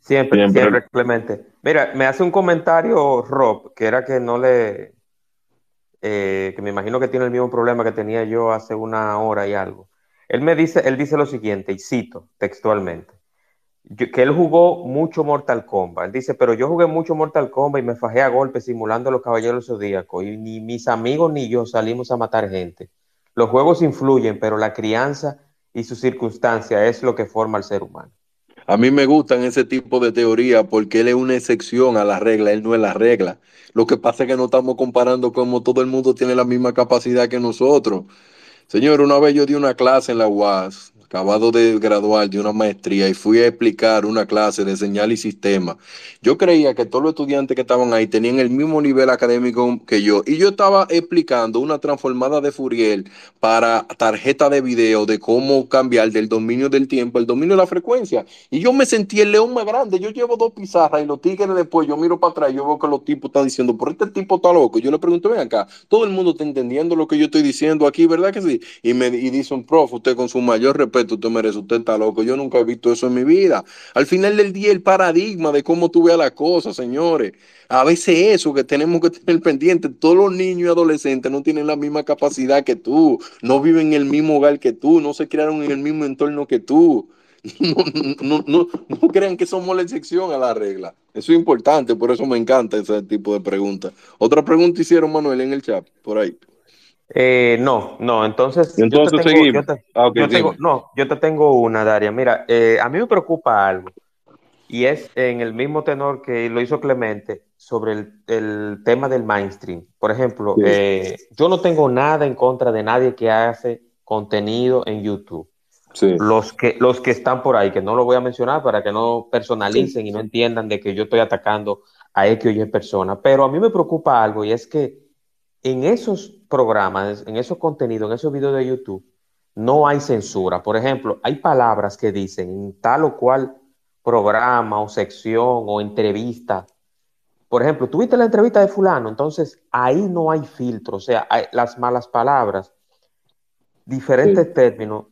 Siempre, siempre, Clemente. Mira, me hace un comentario Rob, que era que no le, eh, que me imagino que tiene el mismo problema que tenía yo hace una hora y algo. Él me dice, él dice lo siguiente, y cito textualmente que él jugó mucho Mortal Kombat. Él dice, pero yo jugué mucho Mortal Kombat y me fajé a golpes simulando los caballeros zodíacos y ni mis amigos ni yo salimos a matar gente. Los juegos influyen, pero la crianza y su circunstancia es lo que forma al ser humano. A mí me gustan ese tipo de teoría porque él es una excepción a la regla, él no es la regla. Lo que pasa es que no estamos comparando como todo el mundo tiene la misma capacidad que nosotros. Señor, una vez yo di una clase en la UAS acabado de graduar de una maestría y fui a explicar una clase de señal y sistema. Yo creía que todos los estudiantes que estaban ahí tenían el mismo nivel académico que yo y yo estaba explicando una transformada de Fourier para tarjeta de video de cómo cambiar del dominio del tiempo al dominio de la frecuencia. Y yo me sentí el león más grande. Yo llevo dos pizarras y los tigres después, yo miro para atrás y yo veo que los tipos están diciendo, por este tipo está loco. Yo le pregunto, ven acá, todo el mundo está entendiendo lo que yo estoy diciendo aquí, ¿verdad que sí? Y me y dice un profe, usted con su mayor respeto respeto usted merece, usted está loco. Yo nunca he visto eso en mi vida. Al final del día, el paradigma de cómo tú veas las cosas, señores. A veces eso que tenemos que tener pendiente. Todos los niños y adolescentes no tienen la misma capacidad que tú, no viven en el mismo hogar que tú, no se crearon en el mismo entorno que tú. *laughs* No, no, no, no crean que somos la excepción a la regla. Eso es importante, por eso me encanta ese tipo de preguntas. Otra pregunta hicieron, Manuel, en el chat, por ahí. Eh, no, no, entonces. Entonces yo te yo te- Ah, yo tengo- dime. no, yo te tengo una, Daria. Mira, eh, a mí me preocupa algo, y es en el mismo tenor que lo hizo Clemente sobre el, el tema del mainstream. Por ejemplo, Sí. eh, yo no tengo nada en contra de nadie que hace contenido en YouTube. Sí. Los que, los que están por ahí, que no lo voy a mencionar para que no personalicen y no entiendan de que yo estoy atacando a X o Y persona. Pero a mí me preocupa algo y es que en esos programas, en esos contenidos, en esos videos de YouTube, no hay censura. Por ejemplo, hay palabras que dicen en tal o cual programa o sección o entrevista. Por ejemplo, tuviste la entrevista de fulano, entonces ahí no hay filtro, o sea, hay las malas palabras, diferentes términos,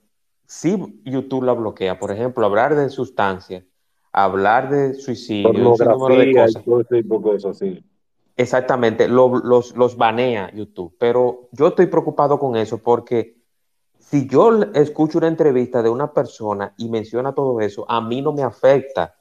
sí YouTube la bloquea. Por ejemplo, hablar de sustancias, hablar de suicidio, un de Pornografía y cosas. todo ese tipo de cosas, sí. Exactamente, lo- los, los banea YouTube, pero yo estoy preocupado con eso porque si yo escucho una entrevista de una persona y menciona todo eso, a mí no me afecta.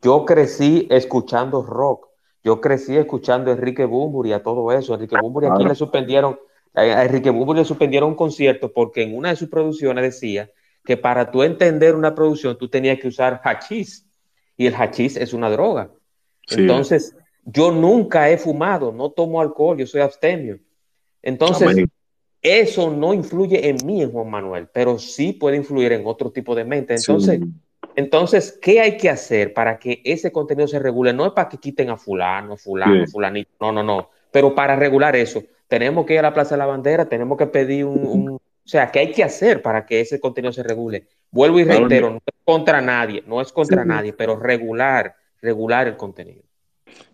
Yo crecí escuchando rock, yo crecí escuchando a Enrique Bunbury, a todo eso. Enrique Bunbury aquí le suspendieron, a Enrique Bunbury le suspendieron un concierto porque en una de sus producciones decía que para tú entender una producción tú tenías que usar hachís y el hachís es una droga. Sí. Entonces, yo nunca he fumado, no tomo alcohol, yo soy abstemio. Entonces, Amén. eso no influye en mí, en Juan Manuel, pero sí puede influir en otro tipo de mente. Entonces, Sí. entonces, ¿qué hay que hacer para que ese contenido se regule? No es para que quiten a fulano, fulano, Sí. fulanito, no, no, no. Pero para regular eso, tenemos que ir a la Plaza de la Bandera, tenemos que pedir un, un- o sea, ¿qué hay que hacer para que ese contenido se regule? Vuelvo y reitero, no es contra nadie, no es contra Sí. nadie, pero regular, regular el contenido.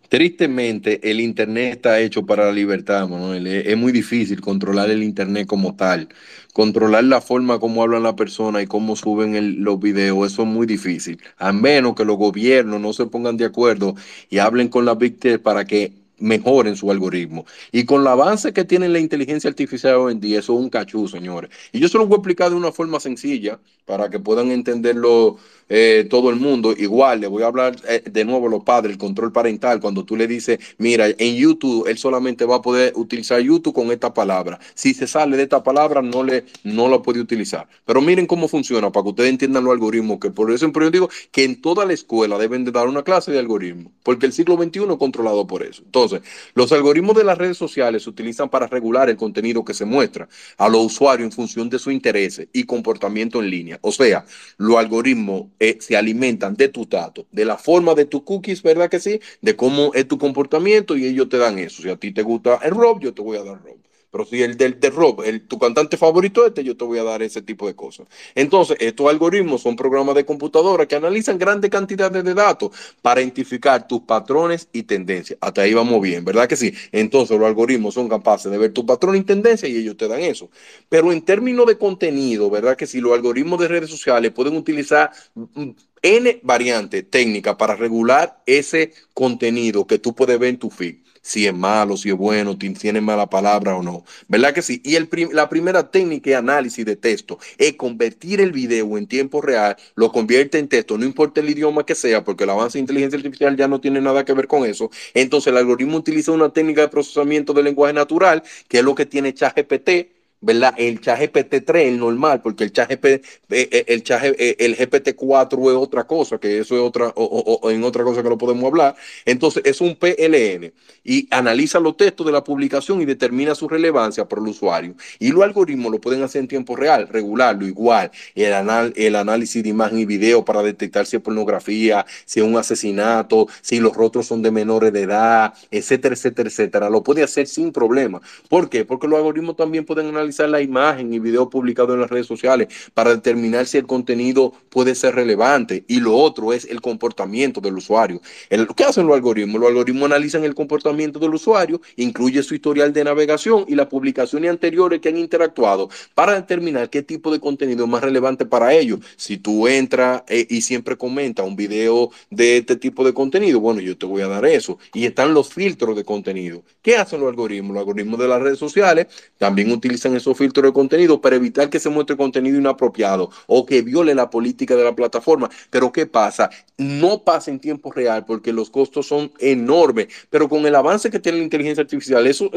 Tristemente, el Internet está hecho para la libertad, Manuel. Es, muy difícil controlar el Internet como tal. Controlar la forma como hablan las personas y cómo suben los videos, eso es muy difícil. A menos que los gobiernos no se pongan de acuerdo y hablen con las Tech para que mejoren su algoritmo. Y con el avance que tiene la inteligencia artificial hoy en día, eso es un cachú, señores. Y yo se lo voy a explicar de una forma sencilla para que puedan entenderlo eh, todo el mundo. Igual, le voy a hablar eh, de nuevo a los padres, el control parental. Cuando tú le dices, mira, en YouTube, él solamente va a poder utilizar YouTube con esta palabra. Si se sale de esta palabra, no, le, no la puede utilizar. Pero miren cómo funciona, para que ustedes entiendan los algoritmos, que por eso siempre yo digo que en toda la escuela deben de dar una clase de algoritmos, porque el siglo XXI es controlado por eso. Entonces, los algoritmos de las redes sociales se utilizan para regular el contenido que se muestra a los usuarios en función de sus intereses y comportamiento en línea. O sea, los algoritmos eh, se alimentan de tus datos, de la forma de tus cookies, ¿verdad que sí? De cómo es tu comportamiento y ellos te dan eso. Si a ti te gusta el rock, yo te voy a dar rock. Pero si el del de rock, el, tu cantante favorito este, yo te voy a dar ese tipo de cosas. Entonces, estos algoritmos son programas de computadora que analizan grandes cantidades de datos para identificar tus patrones y tendencias. Hasta ahí vamos bien, ¿verdad que sí? Entonces, los algoritmos son capaces de ver tu patrón y tendencia y ellos te dan eso. Pero en términos de contenido, ¿verdad que sí? Los algoritmos de redes sociales pueden utilizar mm, N variantes técnicas para regular ese contenido que tú puedes ver en tu feed. Si es malo, si es bueno, tiene mala palabra o no. ¿Verdad que sí? Y el la primera técnica de análisis de texto es convertir el video en tiempo real, lo convierte en texto, no importa el idioma que sea, porque el avance de inteligencia artificial ya no tiene nada que ver con eso. Entonces el algoritmo utiliza una técnica de procesamiento del lenguaje natural, que es lo que tiene ChatGPT, ¿verdad? El chat GPT-3, el normal, porque el chat, eh, eh, el, eh, el GPT-4 es otra cosa, que eso es otra, o en otra cosa que lo podemos hablar. Entonces, es un PLN y analiza los textos de la publicación y determina su relevancia para el usuario. Y los algoritmos lo pueden hacer en tiempo real, regularlo igual. El, anal el análisis de imagen y video para detectar si es pornografía, si es un asesinato, si los rostros son de menores de edad, etcétera, etcétera, etcétera. Lo puede hacer sin problema. ¿Por qué? Porque los algoritmos también pueden analizar analizar la imagen y video publicado en las redes sociales para determinar si el contenido puede ser relevante. Y lo otro es el comportamiento del usuario. El, ¿Qué hacen los algoritmos? Los algoritmos analizan el comportamiento del usuario, incluye su historial de navegación y las publicaciones anteriores que han interactuado para determinar qué tipo de contenido es más relevante para ellos. Si tú entras eh, y siempre comenta un video de este tipo de contenido, bueno, yo te voy a dar eso. Y están los filtros de contenido. ¿Qué hacen los algoritmos? Los algoritmos de las redes sociales también utilizan esos filtros de contenido para evitar que se muestre contenido inapropiado o que viole la política de la plataforma. Pero ¿qué pasa? No pasa en tiempo real porque los costos son enormes. Pero con el avance que tiene la inteligencia artificial, eso,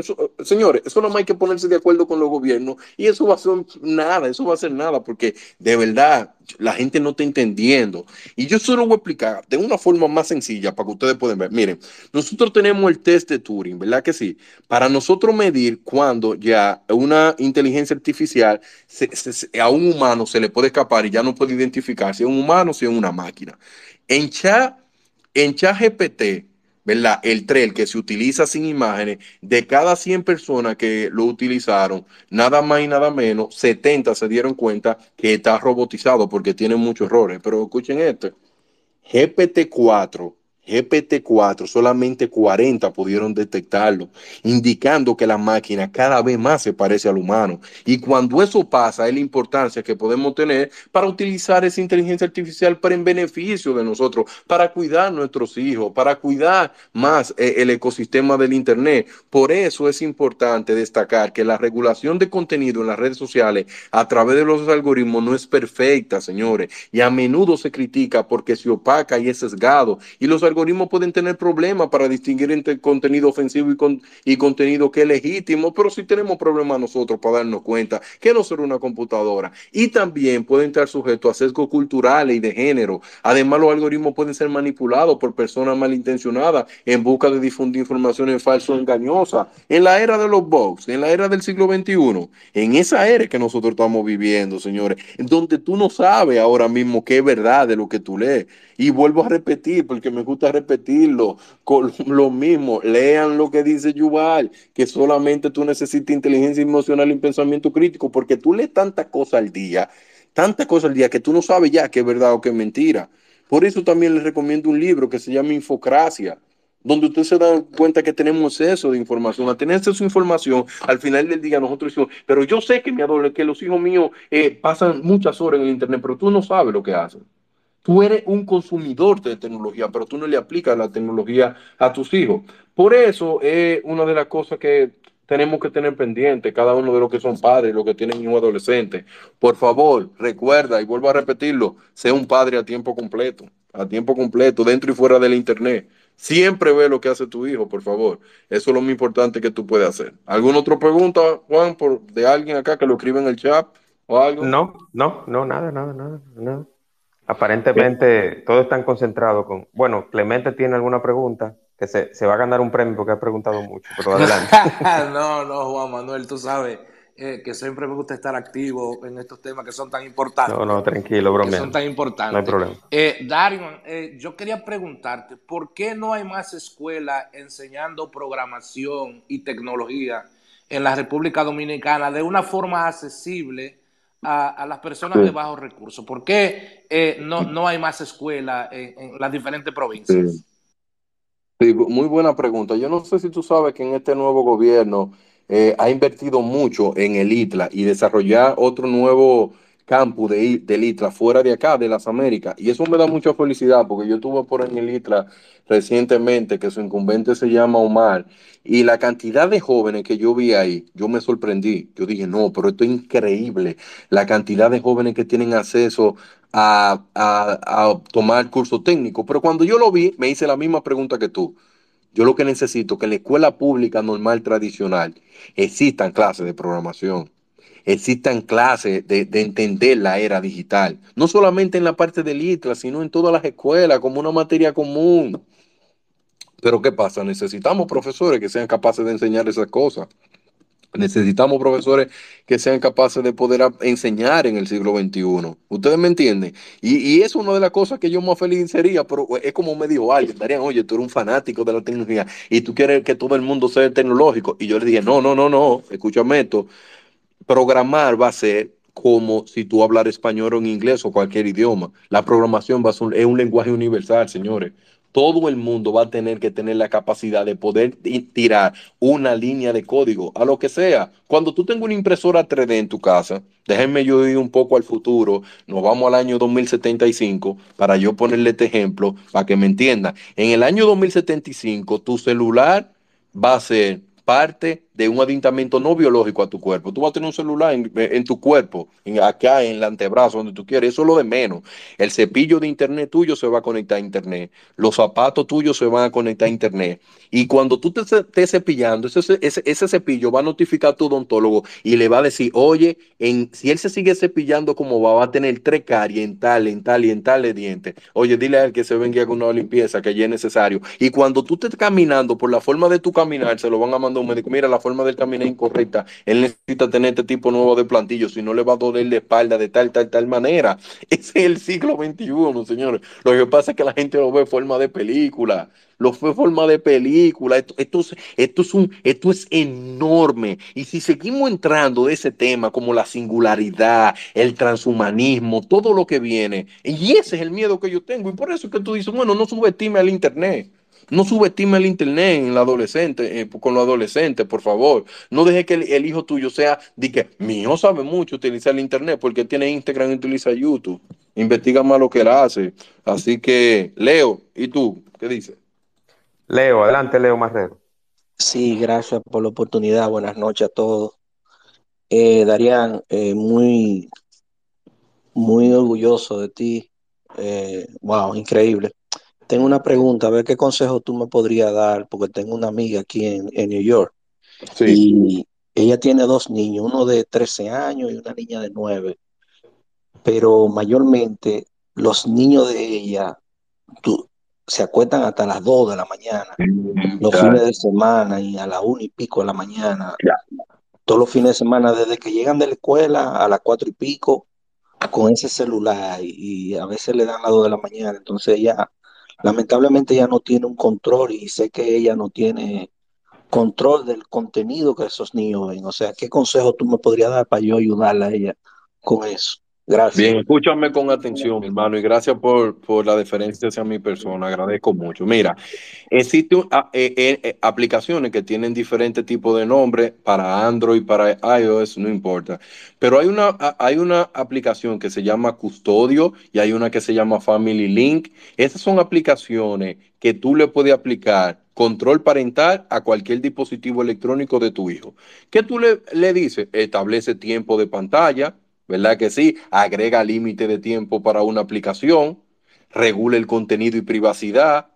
señores, eso no hay que ponerse de acuerdo con los gobiernos y eso va a ser nada, eso va a ser nada porque de verdad la gente no está entendiendo. Y yo solo voy a explicar de una forma más sencilla para que ustedes puedan ver. Miren, nosotros tenemos el test de Turing, ¿verdad que sí? Para nosotros medir cuando ya una artificial a un humano se le puede escapar y ya no puede identificar si es un humano o si es una máquina. En chat, en chat GPT, ¿verdad? El trail que se utiliza sin imágenes, de cada 100 personas que lo utilizaron, nada más y nada menos, 70 se dieron cuenta que está robotizado porque tiene muchos errores. Pero escuchen esto, GPT-4 GPT-4, solamente 40 pudieron detectarlo, indicando que la máquina cada vez más se parece al humano. Y cuando eso pasa, es la importancia que podemos tener para utilizar esa inteligencia artificial para en beneficio de nosotros, para cuidar nuestros hijos, para cuidar más eh, el ecosistema del Internet. Por eso es importante destacar que la regulación de contenido en las redes sociales a través de los algoritmos no es perfecta, señores, y a menudo se critica porque se opaca y es sesgado. Y los algoritmos pueden tener problemas para distinguir entre contenido ofensivo y, con, y contenido que es legítimo, pero si tenemos problemas nosotros para darnos cuenta que no será una computadora. Y también pueden estar sujetos a sesgos culturales y de género. Además, los algoritmos pueden ser manipulados por personas malintencionadas en busca de difundir información falsa o engañosa. En la era de los bots, en la era del siglo XXI, en esa era que nosotros estamos viviendo, señores, donde tú no sabes ahora mismo qué es verdad de lo que tú lees. Y vuelvo a repetir, porque me gusta repetirlo, con *laughs* lo mismo, lean lo que dice Yuval, que solamente tú necesitas inteligencia emocional y pensamiento crítico, porque tú lees tanta cosa al día, tanta cosa al día, que tú no sabes ya qué es verdad o qué es mentira. Por eso también les recomiendo un libro que se llama Infocracia, donde usted se da cuenta que tenemos exceso de información. A tener de información, al final del día nosotros decimos, pero yo sé que, mi que los hijos míos eh, pasan muchas horas en el Internet, pero tú no sabes lo que hacen. Tú eres un consumidor de tecnología, pero tú no le aplicas la tecnología a tus hijos. Por eso es una de las cosas que tenemos que tener pendiente, cada uno de los que son padres, los que tienen hijos adolescentes. Por favor, recuerda, y vuelvo a repetirlo, sea un padre a tiempo completo, a tiempo completo, dentro y fuera del Internet. Siempre ve lo que hace tu hijo, por favor. Eso es lo más importante que tú puedes hacer. ¿Alguna otra pregunta, Juan, por, de alguien acá que lo escribe en el chat o algo? No, no, no, nada, nada, nada, nada. Aparentemente todo están concentrado con. Bueno, Clemente tiene alguna pregunta que se, se, va a ganar un premio porque ha preguntado mucho, pero *laughs* adelante. *laughs* no, no, Juan Manuel, tú sabes eh, que siempre me gusta estar activo en estos temas que son tan importantes. No, no, tranquilo, bromeo. son tan importantes. No hay problema. Eh, Darion, eh, yo quería preguntarte, ¿por qué no hay más escuelas enseñando programación y tecnología en la República Dominicana de una forma accesible? A, las personas de bajos recursos? ¿Por qué eh, no, no hay más escuelas en, las diferentes provincias? Sí. muy buena pregunta. Yo no sé si tú sabes que en este nuevo gobierno eh, ha invertido mucho en el ITLA y desarrollar otro nuevo campus de, del ITLA fuera de acá, de las Américas. Y eso me da mucha felicidad porque yo estuve por en el recientemente, que su incumbente se llama Omar, y la cantidad de jóvenes que yo vi ahí, yo me sorprendí. Yo dije, no, pero esto es increíble. La cantidad de jóvenes que tienen acceso a, a, tomar curso técnico. Pero cuando yo lo vi, me hice la misma pregunta que tú. Yo lo que necesito que en la escuela pública normal tradicional existan clases de programación, existan clases de, de, entender la era digital, no solamente en la parte del ITRA, sino en todas las escuelas como una materia común. Pero ¿qué pasa? Necesitamos profesores que sean capaces de enseñar esas cosas. Necesitamos profesores que sean capaces de poder enseñar en el siglo XXI. ¿Ustedes me entienden? Y, y es una de las cosas que yo más feliz sería, pero es como me dijo alguien, Darían, oye, tú eres un fanático de la tecnología y tú quieres que todo el mundo sea tecnológico. Y yo le dije, no, no, no, no, escúchame esto. Programar va a ser como si tú hablar español o en inglés o cualquier idioma. La programación va a ser, es un lenguaje universal, señores todo el mundo va a tener que tener la capacidad de poder tirar una línea de código a lo que sea. Cuando tú tengas una impresora 3D en tu casa, déjenme yo ir un poco al futuro, nos vamos al año 2075 para yo ponerle este ejemplo para que me entiendan. En el año 2075 tu celular va a ser parte de un aditamento no biológico a tu cuerpo. Tú vas a tener un celular en, tu cuerpo, en, acá en el antebrazo, donde tú quieres. Eso es lo de menos. El cepillo de internet tuyo se va a conectar a internet. Los zapatos tuyos se van a conectar a internet. Y cuando tú te estés cepillando, ese, ese, cepillo va a notificar a tu odontólogo y le va a decir, oye, en, si él se sigue cepillando como va, va a tener tres caries en tal, en tal y en tal de dientes. Oye, dile a él que se venga con una limpieza que ya es necesario. Y cuando tú estés caminando por la forma de tu caminar, se lo van a mandar un médico. Mira, la forma del camino incorrecta, él necesita tener este tipo nuevo de plantillo, si no le va a doler la espalda de tal, tal, tal manera. *laughs* Ese es el siglo XXI, señores. Lo que pasa es que la gente lo ve forma de película, lo en forma de película. Esto, esto, esto, es un, esto es enorme. Y si seguimos entrando de ese tema como la singularidad, el transhumanismo, todo lo que viene, y ese es el miedo que yo tengo. Y por eso es que tú dices, bueno, no subestime al Internet. No subestime el internet en el adolescente, eh, con los adolescentes, por favor. No deje que el, hijo tuyo sea de que mi hijo sabe mucho utilizar el internet porque tiene Instagram y utiliza YouTube. Investiga más lo que él hace. Así que, Leo, ¿y tú? ¿Qué dices? Leo, adelante, Leo Marrero. Sí, gracias por la oportunidad. Buenas noches a todos. Eh, Darían, eh, muy, muy orgulloso de ti. wow, increíble. Tengo una pregunta, a ver qué consejo tú me podrías dar, porque tengo una amiga aquí en, New York. Y ella tiene dos niños, uno de 13 años y una niña de 9. Pero mayormente los niños de ella se acuestan hasta las 2 de la mañana, los fines de semana y a la 1 y pico de la mañana. Todos los fines de semana, desde que llegan de la escuela a las 4 y pico, con ese celular y, a veces le dan las 2 de la mañana. Entonces ella lamentablemente ella no tiene un control y sé que ella no tiene control del contenido que esos niños ven. O sea, ¿qué consejo tú me podrías dar para yo ayudarla a ella con eso? Gracias. Bien, escúchame con atención, hermano, y gracias por, por la deferencia hacia mi persona. Agradezco mucho. Mira, existen ah, eh, eh, eh, aplicaciones que tienen diferentes tipos de nombres para Android, para iOS, no importa. Pero hay una, ah, hay una aplicación que se llama Custodio y hay una que se llama Family Link. Esas son aplicaciones que tú le puedes aplicar control parental a cualquier dispositivo electrónico de tu hijo. ¿Qué tú le, le dices? Establece tiempo de pantalla ¿verdad que sí? Agrega límite de tiempo para una aplicación, regula el contenido y privacidad,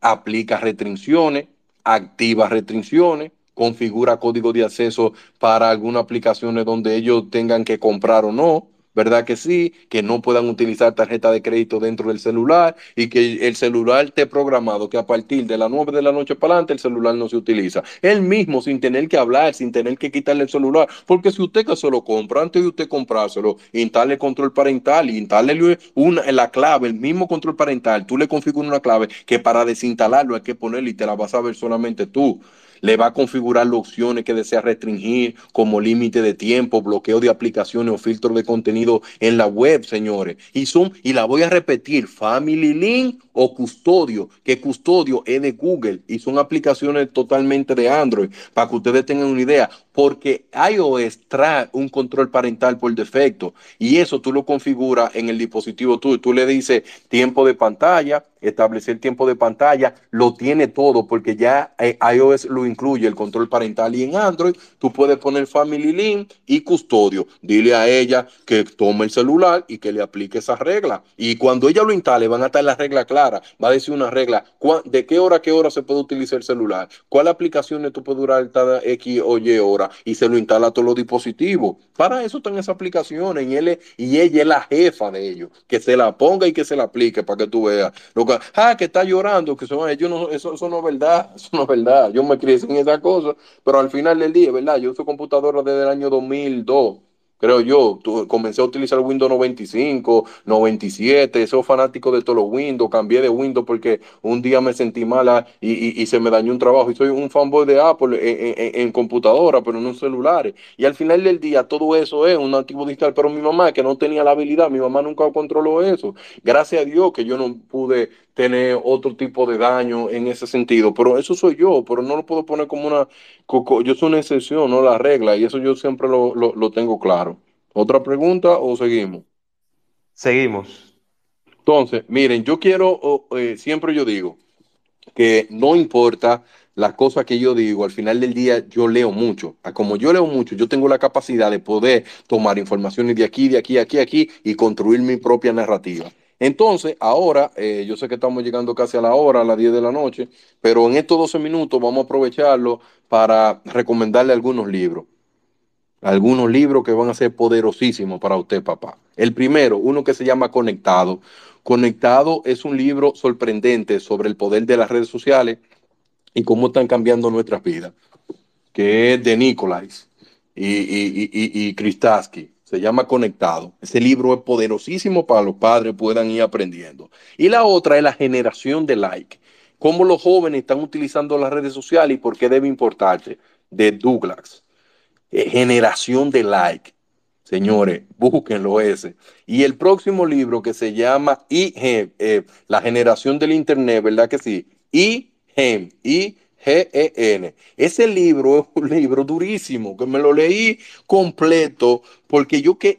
aplica restricciones, activa restricciones, configura código de acceso para algunas aplicaciones donde ellos tengan que comprar o no, ¿verdad que sí? Que no puedan utilizar tarjeta de crédito dentro del celular y que el celular esté programado que a partir de las 9 de la noche para adelante el celular no se utiliza. Él mismo, sin tener que hablar, sin tener que quitarle el celular, porque si usted que se lo compra, antes de usted comprárselo, instale control parental instale una, la clave, el mismo control parental, tú le configuras una clave que para desinstalarlo hay que ponerle y te la vas a ver solamente tú le va a configurar las opciones que desea restringir, como límite de tiempo, bloqueo de aplicaciones o filtro de contenido en la web, señores. Y son, y la voy a repetir, Family Link o Custodio, que Custodio es de Google y son aplicaciones totalmente de Android, para que ustedes tengan una idea, porque iOS trae un control parental por defecto y eso tú lo configuras en el dispositivo tuyo. Tú le dices tiempo de pantalla, establecer tiempo de pantalla, lo tiene todo porque ya eh, iOS lo incluye el control parental y en Android tú puedes poner Family Link y Custodio. Dile a ella que tome el celular y que le aplique esa regla. Y cuando ella lo instale van a estar las reglas claras. Va a decir una regla de qué hora a qué hora se puede utilizar el celular, cuál aplicaciones tú puedes durar cada X o Y hora y se lo instala a todos los dispositivos. Para eso están esas aplicaciones y, él y ella es la jefa de ellos. Que se la ponga y que se la aplique para que tú veas. Lo ah, que está llorando, que son, yo no, eso, eso no es verdad, *laughs* eso no es verdad. Yo me crié sin esa cosa, pero al final del día, ¿verdad? Yo uso computadora desde el año 2002 creo yo. comencé a utilizar Windows 95, 97, soy fanático de todos los Windows, cambié de Windows porque un día me sentí mala y, se me dañó un trabajo y soy un fanboy de Apple en, computadora, pero no en celulares. Y al final del día todo eso es un activo digital, pero mi mamá que no tenía la habilidad, mi mamá nunca controló eso. Gracias a Dios que yo no pude tener otro tipo de daño en ese sentido, pero eso soy yo, pero no lo puedo poner como una, yo soy una excepción, no la regla, y eso yo siempre lo, lo tengo claro. ¿Otra pregunta o seguimos? Seguimos. Entonces, miren, yo quiero, eh, siempre yo digo que no importa la cosa que yo digo, al final del día yo leo mucho. Como yo leo mucho, yo tengo la capacidad de poder tomar informaciones de aquí, de aquí, aquí, aquí y construir mi propia narrativa. Entonces, ahora, eh, yo sé que estamos llegando casi a la hora, a las 10 de la noche, pero en estos 12 minutos vamos a aprovecharlo para recomendarle algunos libros algunos libros que van a ser poderosísimos para usted, papá. El primero, uno que se llama Conectado. Conectado es un libro sorprendente sobre el poder de las redes sociales y cómo están cambiando nuestras vidas, que es de Nicolás y, y, y, Kristaski. Se llama Conectado. Ese libro es poderosísimo para los padres puedan ir aprendiendo. Y la otra es la generación de like. Cómo los jóvenes están utilizando las redes sociales y por qué debe importarse, de Douglas. Eh, generación de like. Señores, búsquenlo ese. Y el próximo libro que se llama IGEM, eh, La generación del Internet, ¿verdad que sí? IGEM, I-G-E-N. Ese libro es un libro durísimo, que me lo leí completo, porque yo que,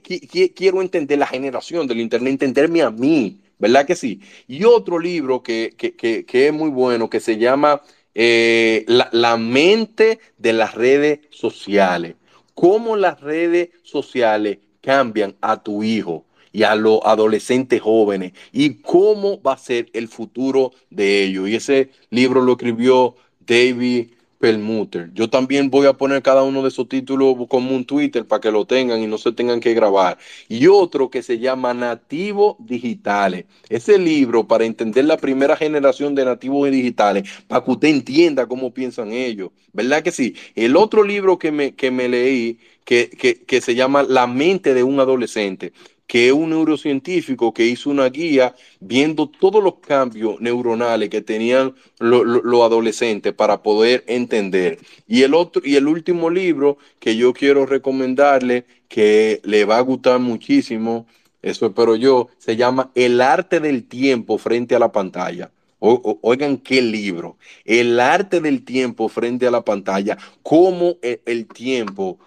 quiero entender la generación del Internet, entenderme a mí, ¿verdad que sí? Y otro libro que, que es muy bueno, que se llama eh, la, la mente de las redes sociales cómo las redes sociales cambian a tu hijo y a los adolescentes jóvenes y cómo va a ser el futuro de ellos. Y ese libro lo escribió David Perlmutter. Yo también voy a poner cada uno de esos títulos como un Twitter para que lo tengan y no se tengan que grabar. Y otro que se llama Nativos Digitales. Ese libro para entender la primera generación de nativos digitales, para que usted entienda cómo piensan ellos. ¿Verdad que sí? El otro libro que me, que me leí, que, que, que se llama La mente de un adolescente que un neurocientífico que hizo una guía viendo todos los cambios neuronales que tenían los adolescentes para poder entender. Y el otro y el último libro que yo quiero recomendarle que le va a gustar muchísimo, eso espero yo, se llama El arte del tiempo frente a la pantalla. oigan qué libro. El arte del tiempo frente a la pantalla. Cómo el tiempo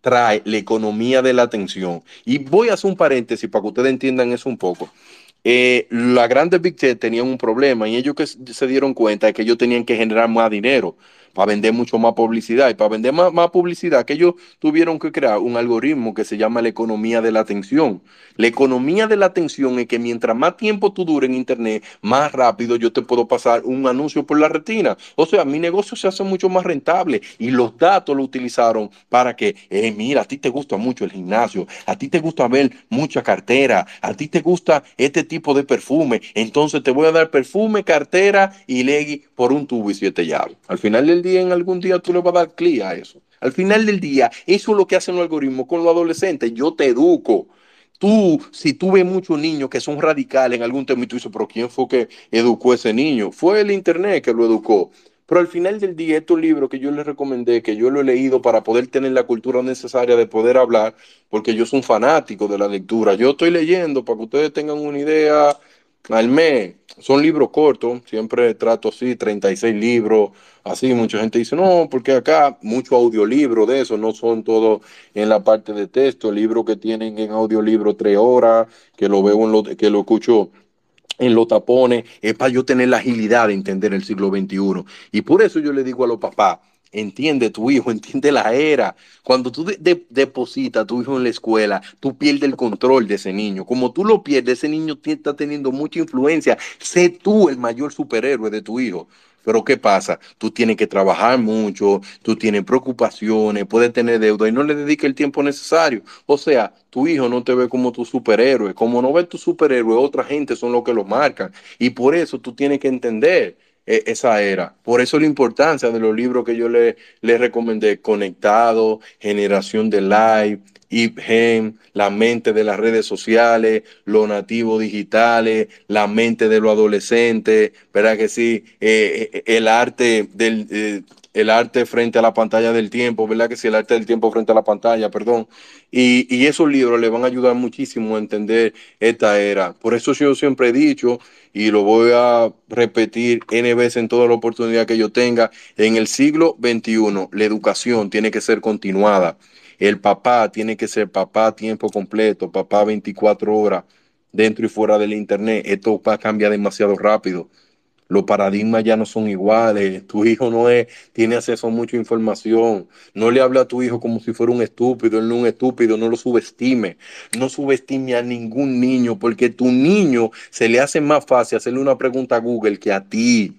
trae la economía de la atención. Y voy a hacer un paréntesis para que ustedes entiendan eso un poco. Eh, las grandes Big Tech tenían un problema y ellos que se dieron cuenta de que ellos tenían que generar más dinero para vender mucho más publicidad. Y para vender más, publicidad, que ellos tuvieron que crear un algoritmo que se llama la economía de la atención. La economía de la atención es que mientras más tiempo tú dure en Internet, más rápido yo te puedo pasar un anuncio por la retina. O sea, mi negocio se hace mucho más rentable y los datos lo utilizaron para que, eh, mira, a ti te gusta mucho el gimnasio, a ti te gusta ver mucha cartera, a ti te gusta este tipo de perfume, entonces te voy a dar perfume, cartera y legui por un tubo y siete llaves. Al final del día, en algún día tú le vas a dar clic a eso. Al final del día, eso es lo que hacen los algoritmos con los adolescentes. Yo te educo. Tú, si tú ves muchos niños que son radicales en algún tema y tú dices, pero ¿quién fue que educó a ese niño? Fue el Internet que lo educó. Pero al final del día, estos libros que yo les recomendé, que yo lo he leído para poder tener la cultura necesaria de poder hablar, porque yo soy un fanático de la lectura. Yo estoy leyendo para que ustedes tengan una idea al mes. Son libros cortos, siempre trato así, 36 libros, así. Mucha gente dice, no, porque acá mucho audiolibro de eso, no son todos en la parte de texto, libros que tienen en audiolibro tres horas, que lo veo en lo, que lo escucho en los tapones, es para yo tener la agilidad de entender el siglo XXI. Y por eso yo le digo a los papás, Entiende tu hijo, *laughs* entiende la era. Cuando tú depositas a tu hijo en la escuela, tú pierdes el control de ese niño. Como tú lo pierdes, ese niño está teniendo mucha influencia. Sé tú el mayor superhéroe de tu hijo. Pero ¿qué pasa? Tú tienes que trabajar mucho, tú tienes preocupaciones, puedes tener deuda y no le dediques el tiempo necesario. O sea, tu hijo no te ve como tu superhéroe. Como no ve tu superhéroe, otra gente son los que lo marcan. Y por eso tú tienes que entender esa era. Por eso la importancia de los libros que yo le, le recomendé, Conectado, Generación de Live, IPGEM, la mente de las redes sociales, los nativos digitales, la mente de los adolescentes, ¿verdad que sí? Eh, eh, el arte del... el arte frente a la pantalla del tiempo, ¿verdad que sí? El arte del tiempo frente a la pantalla, perdón. Y, esos libros le van a ayudar muchísimo a entender esta era. Por eso yo siempre he dicho y lo voy a repetir N veces en toda la oportunidad que yo tenga. En el siglo XXI, la educación tiene que ser continuada. El papá tiene que ser papá tiempo completo, papá 24 horas dentro y fuera del Internet. Esto va a cambiar demasiado rápido los paradigmas ya no son iguales, tu hijo no es, tiene acceso a mucha información, no le habla a tu hijo como si fuera un estúpido, él no es un estúpido, no lo subestime, no subestime a ningún niño, porque tu niño se le hace más fácil hacerle una pregunta a Google que a ti,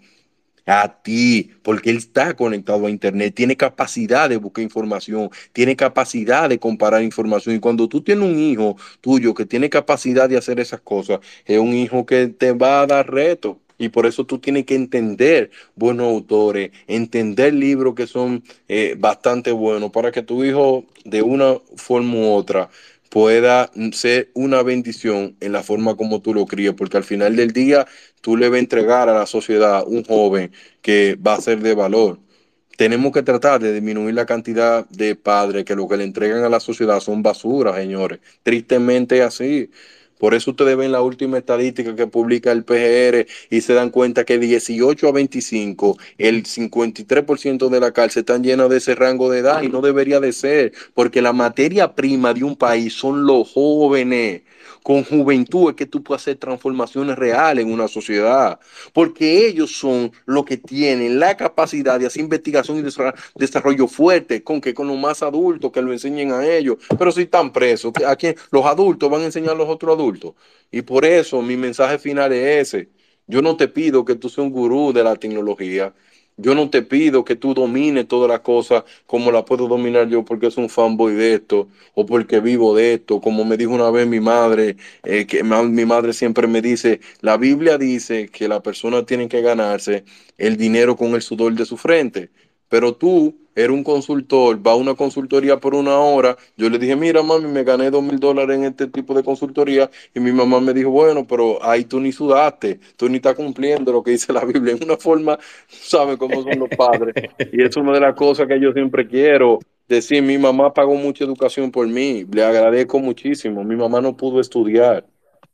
a ti, porque él está conectado a Internet, tiene capacidad de buscar información, tiene capacidad de comparar información. Y cuando tú tienes un hijo tuyo que tiene capacidad de hacer esas cosas, es un hijo que te va a dar reto. Y por eso tú tienes que entender buenos autores, entender libros que son eh, bastante buenos para que tu hijo de una forma u otra pueda ser una bendición en la forma como tú lo crías, porque al final del día tú le vas a entregar a la sociedad un joven que va a ser de valor. Tenemos que tratar de disminuir la cantidad de padres que lo que le entregan a la sociedad son basura, señores. Tristemente así. Por eso ustedes ven la última estadística que publica el PGR y se dan cuenta que 18 a 25, el 53% de la cárcel están llenas de ese rango de edad y no debería de ser, porque la materia prima de un país son los jóvenes con juventud es que tú puedes hacer transformaciones reales en una sociedad, porque ellos son los que tienen la capacidad de hacer investigación y desarrollo fuerte, con que con los más adultos que lo enseñen a ellos, pero si están presos, ¿a quién? Los adultos van a enseñar a los otros adultos. Y por eso mi mensaje final es ese. Yo no te pido que tú seas un gurú de la tecnología, yo no te pido que tú domines todas las cosas como la puedo dominar yo porque es un fanboy de esto o porque vivo de esto. Como me dijo una vez mi madre, eh, que mi madre siempre me dice, la Biblia dice que la persona tiene que ganarse el dinero con el sudor de su frente, pero tú era un consultor, va a una consultoría por una hora. Yo le dije, mira, mami, me gané dos mil dólares en este tipo de consultoría. Y mi mamá me dijo, bueno, pero ahí tú ni sudaste, tú ni estás cumpliendo lo que dice la Biblia. En una forma, sabes cómo son los padres. Y es una de las cosas que yo siempre quiero decir. Mi mamá pagó mucha educación por mí, le agradezco muchísimo. Mi mamá no pudo estudiar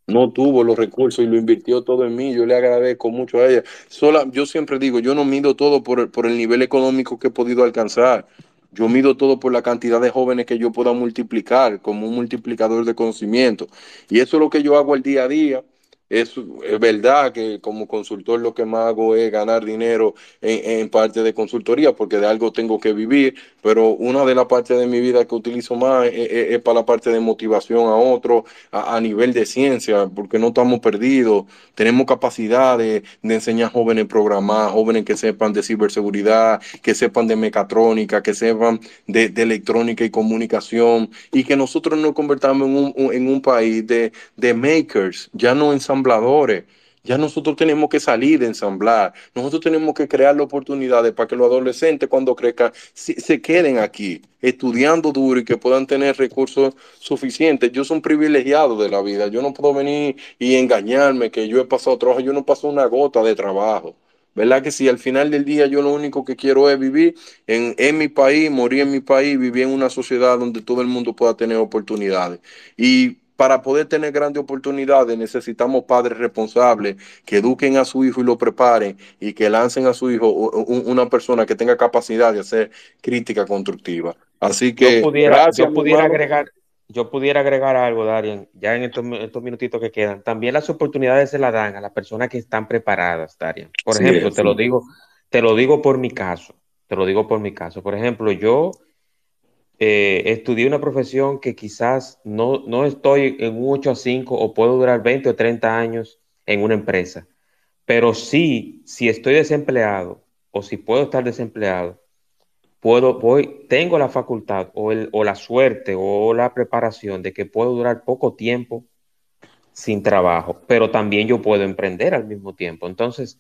no tuvo los recursos y lo invirtió todo en mí. Yo le agradezco mucho a ella. Sola, yo siempre digo, yo no mido todo por el, por el nivel económico que he podido alcanzar. Yo mido todo por la cantidad de jóvenes que yo pueda multiplicar como un multiplicador de conocimiento. Y eso es lo que yo hago el día a día. Es, verdad que como consultor lo que más hago es ganar dinero en, parte de consultoría porque de algo tengo que vivir, pero una de las partes de mi vida que utilizo más es, para la parte de motivación a otro a, nivel de ciencia, porque no estamos perdidos, tenemos capacidad de, enseñar jóvenes a programar, jóvenes que sepan de ciberseguridad, que sepan de mecatrónica, que sepan de, electrónica y comunicación y que nosotros nos convertamos en un, en un país de, de makers, ya no en ensambladores. Ya nosotros tenemos que salir de ensamblar. Nosotros tenemos que crear las oportunidades para que los adolescentes cuando crezcan se, queden aquí, estudiando duro y que puedan tener recursos suficientes. Yo soy un privilegiado de la vida. Yo no puedo venir y engañarme que yo he pasado trabajo. Yo no paso una gota de trabajo. ¿Verdad que si al final del día yo lo único que quiero es vivir en, mi país, morir en mi país, vivir en una sociedad donde todo el mundo pueda tener oportunidades? Y para poder tener grandes oportunidades necesitamos padres responsables que eduquen a su hijo y lo preparen y que lancen a su hijo una persona que tenga capacidad de hacer crítica constructiva. Así que yo pudiera, yo pudiera agregar, yo pudiera agregar algo, Darien, ya en estos, minutitos que quedan. También las oportunidades se las dan a las personas que están preparadas, Darien. Por ejemplo, te lo digo, te lo digo por mi caso, te lo digo por mi caso. Por ejemplo, yo eh, estudié una profesión que quizás no, no estoy en un 8 a 5 o puedo durar 20 o 30 años en una empresa, pero sí, si estoy desempleado o si puedo estar desempleado, puedo, voy, tengo la facultad o, el, o la suerte o la preparación de que puedo durar poco tiempo sin trabajo, pero también yo puedo emprender al mismo tiempo. Entonces,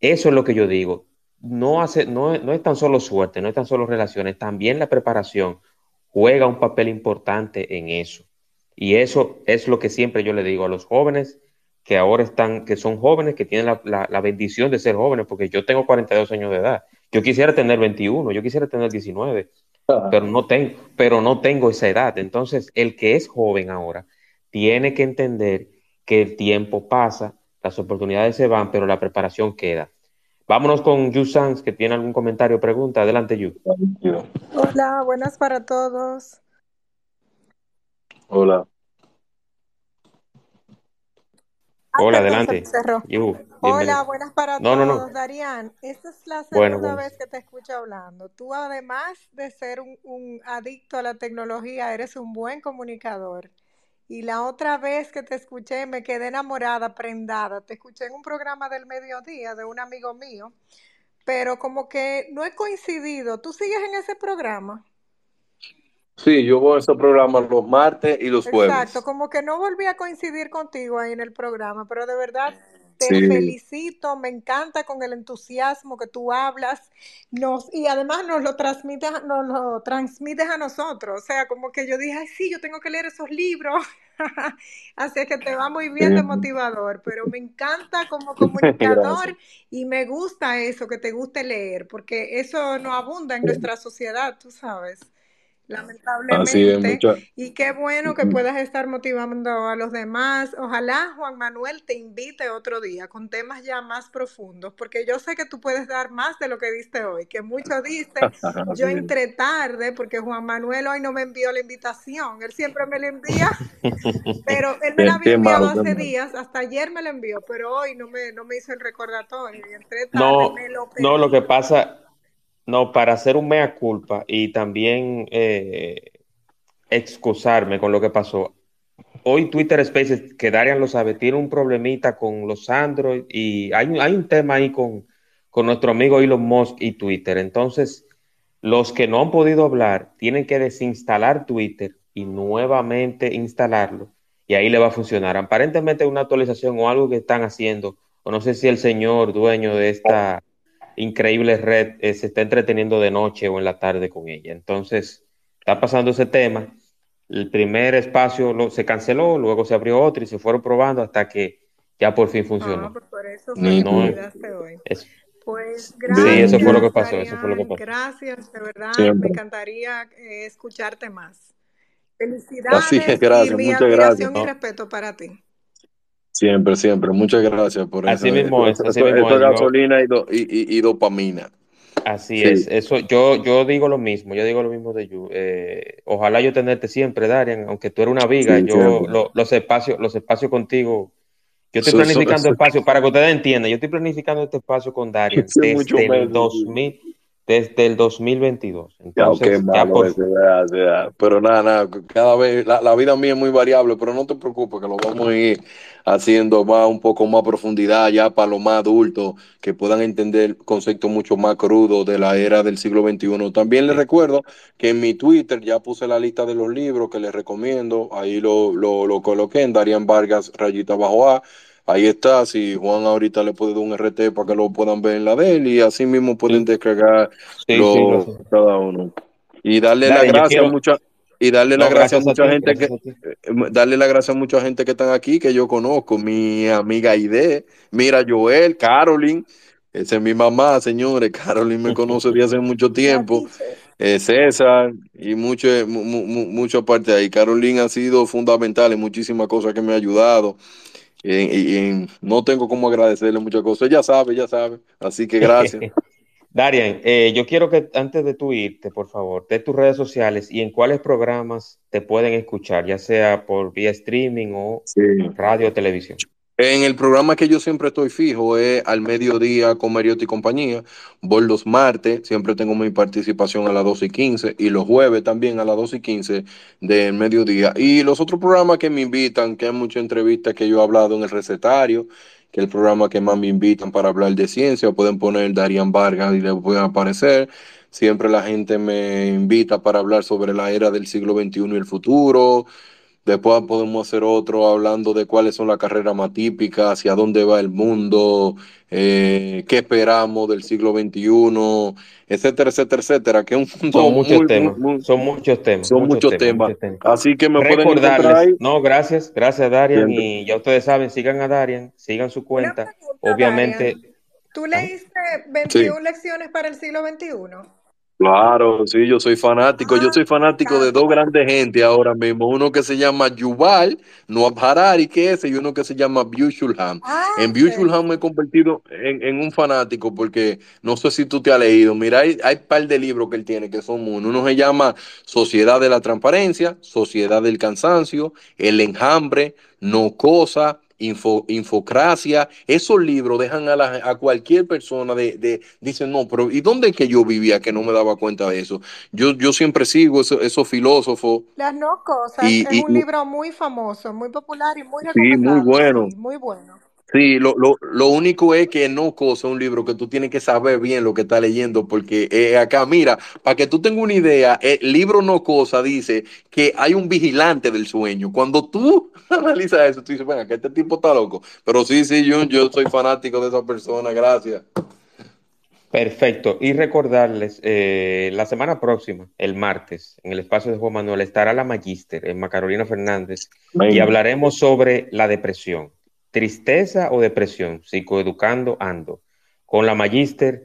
Eso es lo que yo digo. No, hace, no, no es tan solo suerte, no es tan solo relaciones, también la preparación juega un papel importante en eso. Y eso es lo que siempre yo le digo a los jóvenes que ahora están, que son jóvenes, que tienen la, la, la bendición de ser jóvenes, porque yo tengo 42 años de edad. Yo quisiera tener 21, yo quisiera tener 19, pero no tengo, pero no tengo esa edad. Entonces, el que es joven ahora tiene que entender que el tiempo pasa, las oportunidades se van, pero la preparación queda. Vámonos con Yu Sanz, que tiene algún comentario o pregunta. Adelante, Yu. Hola, buenas para todos. Hola. Hola, adelante. Yu, Hola, buenas para no, todos. No, no. Darían, esta es la segunda bueno, bueno. vez que te escucho hablando. Tú, además de ser un, un adicto a la tecnología, eres un buen comunicador. Y la otra vez que te escuché me quedé enamorada, prendada. Te escuché en un programa del mediodía de un amigo mío, pero como que no he coincidido. ¿Tú sigues en ese programa? Sí, yo voy a ese programa los martes y los jueves. Exacto, como que no volví a coincidir contigo ahí en el programa, pero de verdad te Sí. felicito, me encanta con el entusiasmo que tú hablas, nos, y además nos lo transmites, nos lo transmites a nosotros, o sea, como que yo dije, ay, sí, yo tengo que leer esos libros, *laughs* así es que te va muy bien de motivador, pero me encanta como *laughs* comunicador y me gusta eso, que te guste leer, porque eso no abunda en nuestra sociedad, tú sabes lamentablemente. mucha. Y qué bueno que puedas estar motivando a los demás. Ojalá Juan Manuel te invite otro día con temas ya más profundos, porque yo sé que tú puedes dar más de lo que diste hoy, que muchos dicen, *laughs* Así yo entré tarde porque Juan Manuel hoy no me envió la invitación. Él siempre me la envía, *laughs* pero él me la había enviado hace días, hasta ayer me la envió, pero hoy no me, no me hizo el recordatorio. Y entré tarde, No, me lo no, lo que pasa, no, para hacer un mea culpa y también eh, excusarme con lo que pasó. Hoy Twitter Spaces, que Darian lo sabe, tiene un problemita con los Android y hay, un- hay un tema ahí con, con nuestro amigo Elon Musk y Twitter. Entonces, los que no han podido hablar tienen que desinstalar Twitter y nuevamente instalarlo y ahí le va a funcionar. Aparentemente una actualización o algo que están haciendo, o no sé si el señor dueño de esta increíble red eh, se está entreteniendo de noche o en la tarde con ella. Entonces, está pasando ese tema. El primer espacio lo, se canceló, luego se abrió otro y se fueron probando hasta que ya por fin Ah, funcionó. pues por eso fue No, olvidaste hoy. es, Pues sí, eso fue lo que gracias, pasó, eso fue lo que pasó. gracias, de verdad, me Siempre. encantaría eh, escucharte más. Así Felicidades es, y gracias, mi muchas gracias. admiración y respeto para ti. Siempre, siempre. Muchas gracias por así eso. mismo es, así eso, mismo eso es gasolina y, do- y, y, y dopamina. así Sí. es. Eso, yo, yo digo lo mismo, yo digo lo mismo de you. Eh, ojalá yo tenerte siempre, Darian, aunque tú eres una viga, Sí, yo lo- los espacios, los espacios contigo, yo estoy planificando eso, espacios, para que ustedes entiendan, yo estoy planificando este espacio con *laughs* Darian desde el menos. sí. 2000, desde el 2022. Ya, qué Entonces, ya malo por ese, ya, ya. Pero nada, nada, cada vez, la, la vida mía es muy variable, pero no te preocupes, que lo vamos a ir haciendo más, un poco más profundidad ya para los más adultos, que puedan entender conceptos mucho más crudos de la era del siglo XXI. También les sí. recuerdo que en mi Twitter ya puse la lista de los libros que les recomiendo, ahí lo, lo, lo coloqué en Darían Vargas, rayita bajo A. Ahí está, si Juan ahorita le puede dar un RT para que lo puedan ver en la de él y así mismo pueden descargar sí, sí, lo lo, sé. cada uno. Y darle la gracia a mucha, y darle la gracia a mucha ti, gente que, eh, darle la gracia a mucha gente que están aquí que yo conozco, mi amiga Aide, mira Joel, Carolyn, esa es mi mamá, señores, *laughs* Carolyn me conoce de hace mucho tiempo, eh, César y mucho, mu, mu, mu- mucha parte ahí. Carolyn ha sido fundamental en muchísimas cosas que me ha ayudado. Y, y- y no tengo cómo agradecerle muchas cosas. Ella sabe, ella sabe. Así que gracias. *laughs* Darian, eh, yo quiero que antes de tú irte, por favor, de tus redes sociales y en cuáles programas te pueden escuchar, ya sea por vía streaming o Sí. radio o televisión. En el programa que yo siempre estoy fijo es al mediodía con Mariotti y compañía. Voy los martes, siempre tengo mi participación a las 12 y 15 y los jueves también a las 12 y 15 del mediodía. Y los otros programas que me invitan, que hay muchas entrevistas que yo he hablado en el recetario, que es el programa que más me invitan para hablar de ciencia, pueden poner Darían Vargas y les puede aparecer. Siempre la gente me invita para hablar sobre la era del siglo XXI y el futuro Después podemos hacer otro hablando de cuáles son las carreras más típicas, hacia dónde va el mundo, eh, qué esperamos del siglo XXI, etcétera, etcétera, etcétera. Que son muchos muy, temas. Muy, son muchos temas. Son muchos, temas, muchos temas. Así que me pueden encontrar ahí. No, gracias, gracias Darian. Bien. Y ya ustedes saben, sigan a Darian, sigan su cuenta. Pregunta, Obviamente. Darian. ¿Tú leíste 21 sí. lecciones para el siglo XXI? Claro, sí, yo soy fanático. Ah, yo soy fanático de dos grandes gente ahora mismo. Uno que se llama Yuval Noah Harari, que es, y uno que se llama Byung-Chul Ah, en Byung-Chul me he convertido en, en, un fanático porque no sé si tú te has leído. Mira, hay, hay par de libros que él tiene que son uno. Uno se llama Sociedad de la Transparencia, Sociedad del Cansancio, El Enjambre, No Cosa, Info, infocracia, esos libros dejan a, la, a cualquier persona de, de, dicen, no, pero ¿y dónde es que yo vivía que no me daba cuenta de eso? Yo, yo siempre sigo esos, esos filósofos. Las no cosas, y, es y, un libro muy famoso, muy popular y muy Sí, muy bueno. Sí, muy bueno. Sí, lo, lo, lo, único es que no cosa un libro que tú tienes que saber bien lo que estás leyendo, porque eh, acá, mira, para que tú tengas una idea, el libro no cosa dice que hay un vigilante del sueño. Cuando tú *laughs* analizas eso, tú dices, venga, que este tipo está loco. Pero sí, sí, yo, yo soy fanático de esa persona, gracias. Perfecto. Y recordarles, eh, la semana próxima, el martes, en el espacio de Juan Manuel, estará la Magíster, Emma Carolina Fernández, Amén. y hablaremos sobre la depresión tristeza o depresión, psicoeducando ando. Con la Magíster,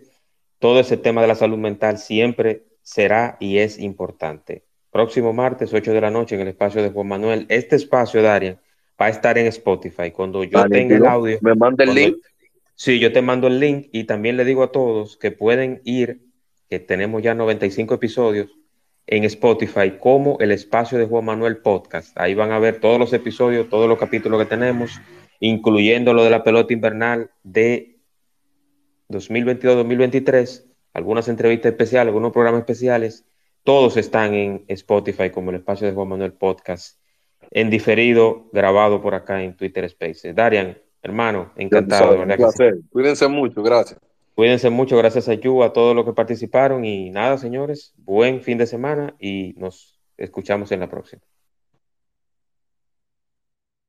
todo ese tema de la salud mental siempre será y es importante. Próximo martes, 8 de la noche, en el espacio de Juan Manuel. Este espacio, Darian, va a estar en Spotify. Cuando yo tenga el audio. Me manda el link. Sí, yo te mando el link y también le digo a todos que pueden ir, que tenemos ya 95 episodios en Spotify como el espacio de Juan Manuel Podcast. Ahí van a ver todos los episodios, todos los capítulos que tenemos incluyendo lo de la pelota invernal de 2022-2023, algunas entrevistas especiales, algunos programas especiales, todos están en Spotify como el espacio de Juan Manuel Podcast, en diferido, grabado por acá en Twitter Spaces. Darian, hermano, encantado. Un placer. Sí. Cuídense mucho, gracias. Cuídense mucho, gracias a Yu, a todos los que participaron y nada, señores, buen fin de semana y nos escuchamos en la próxima.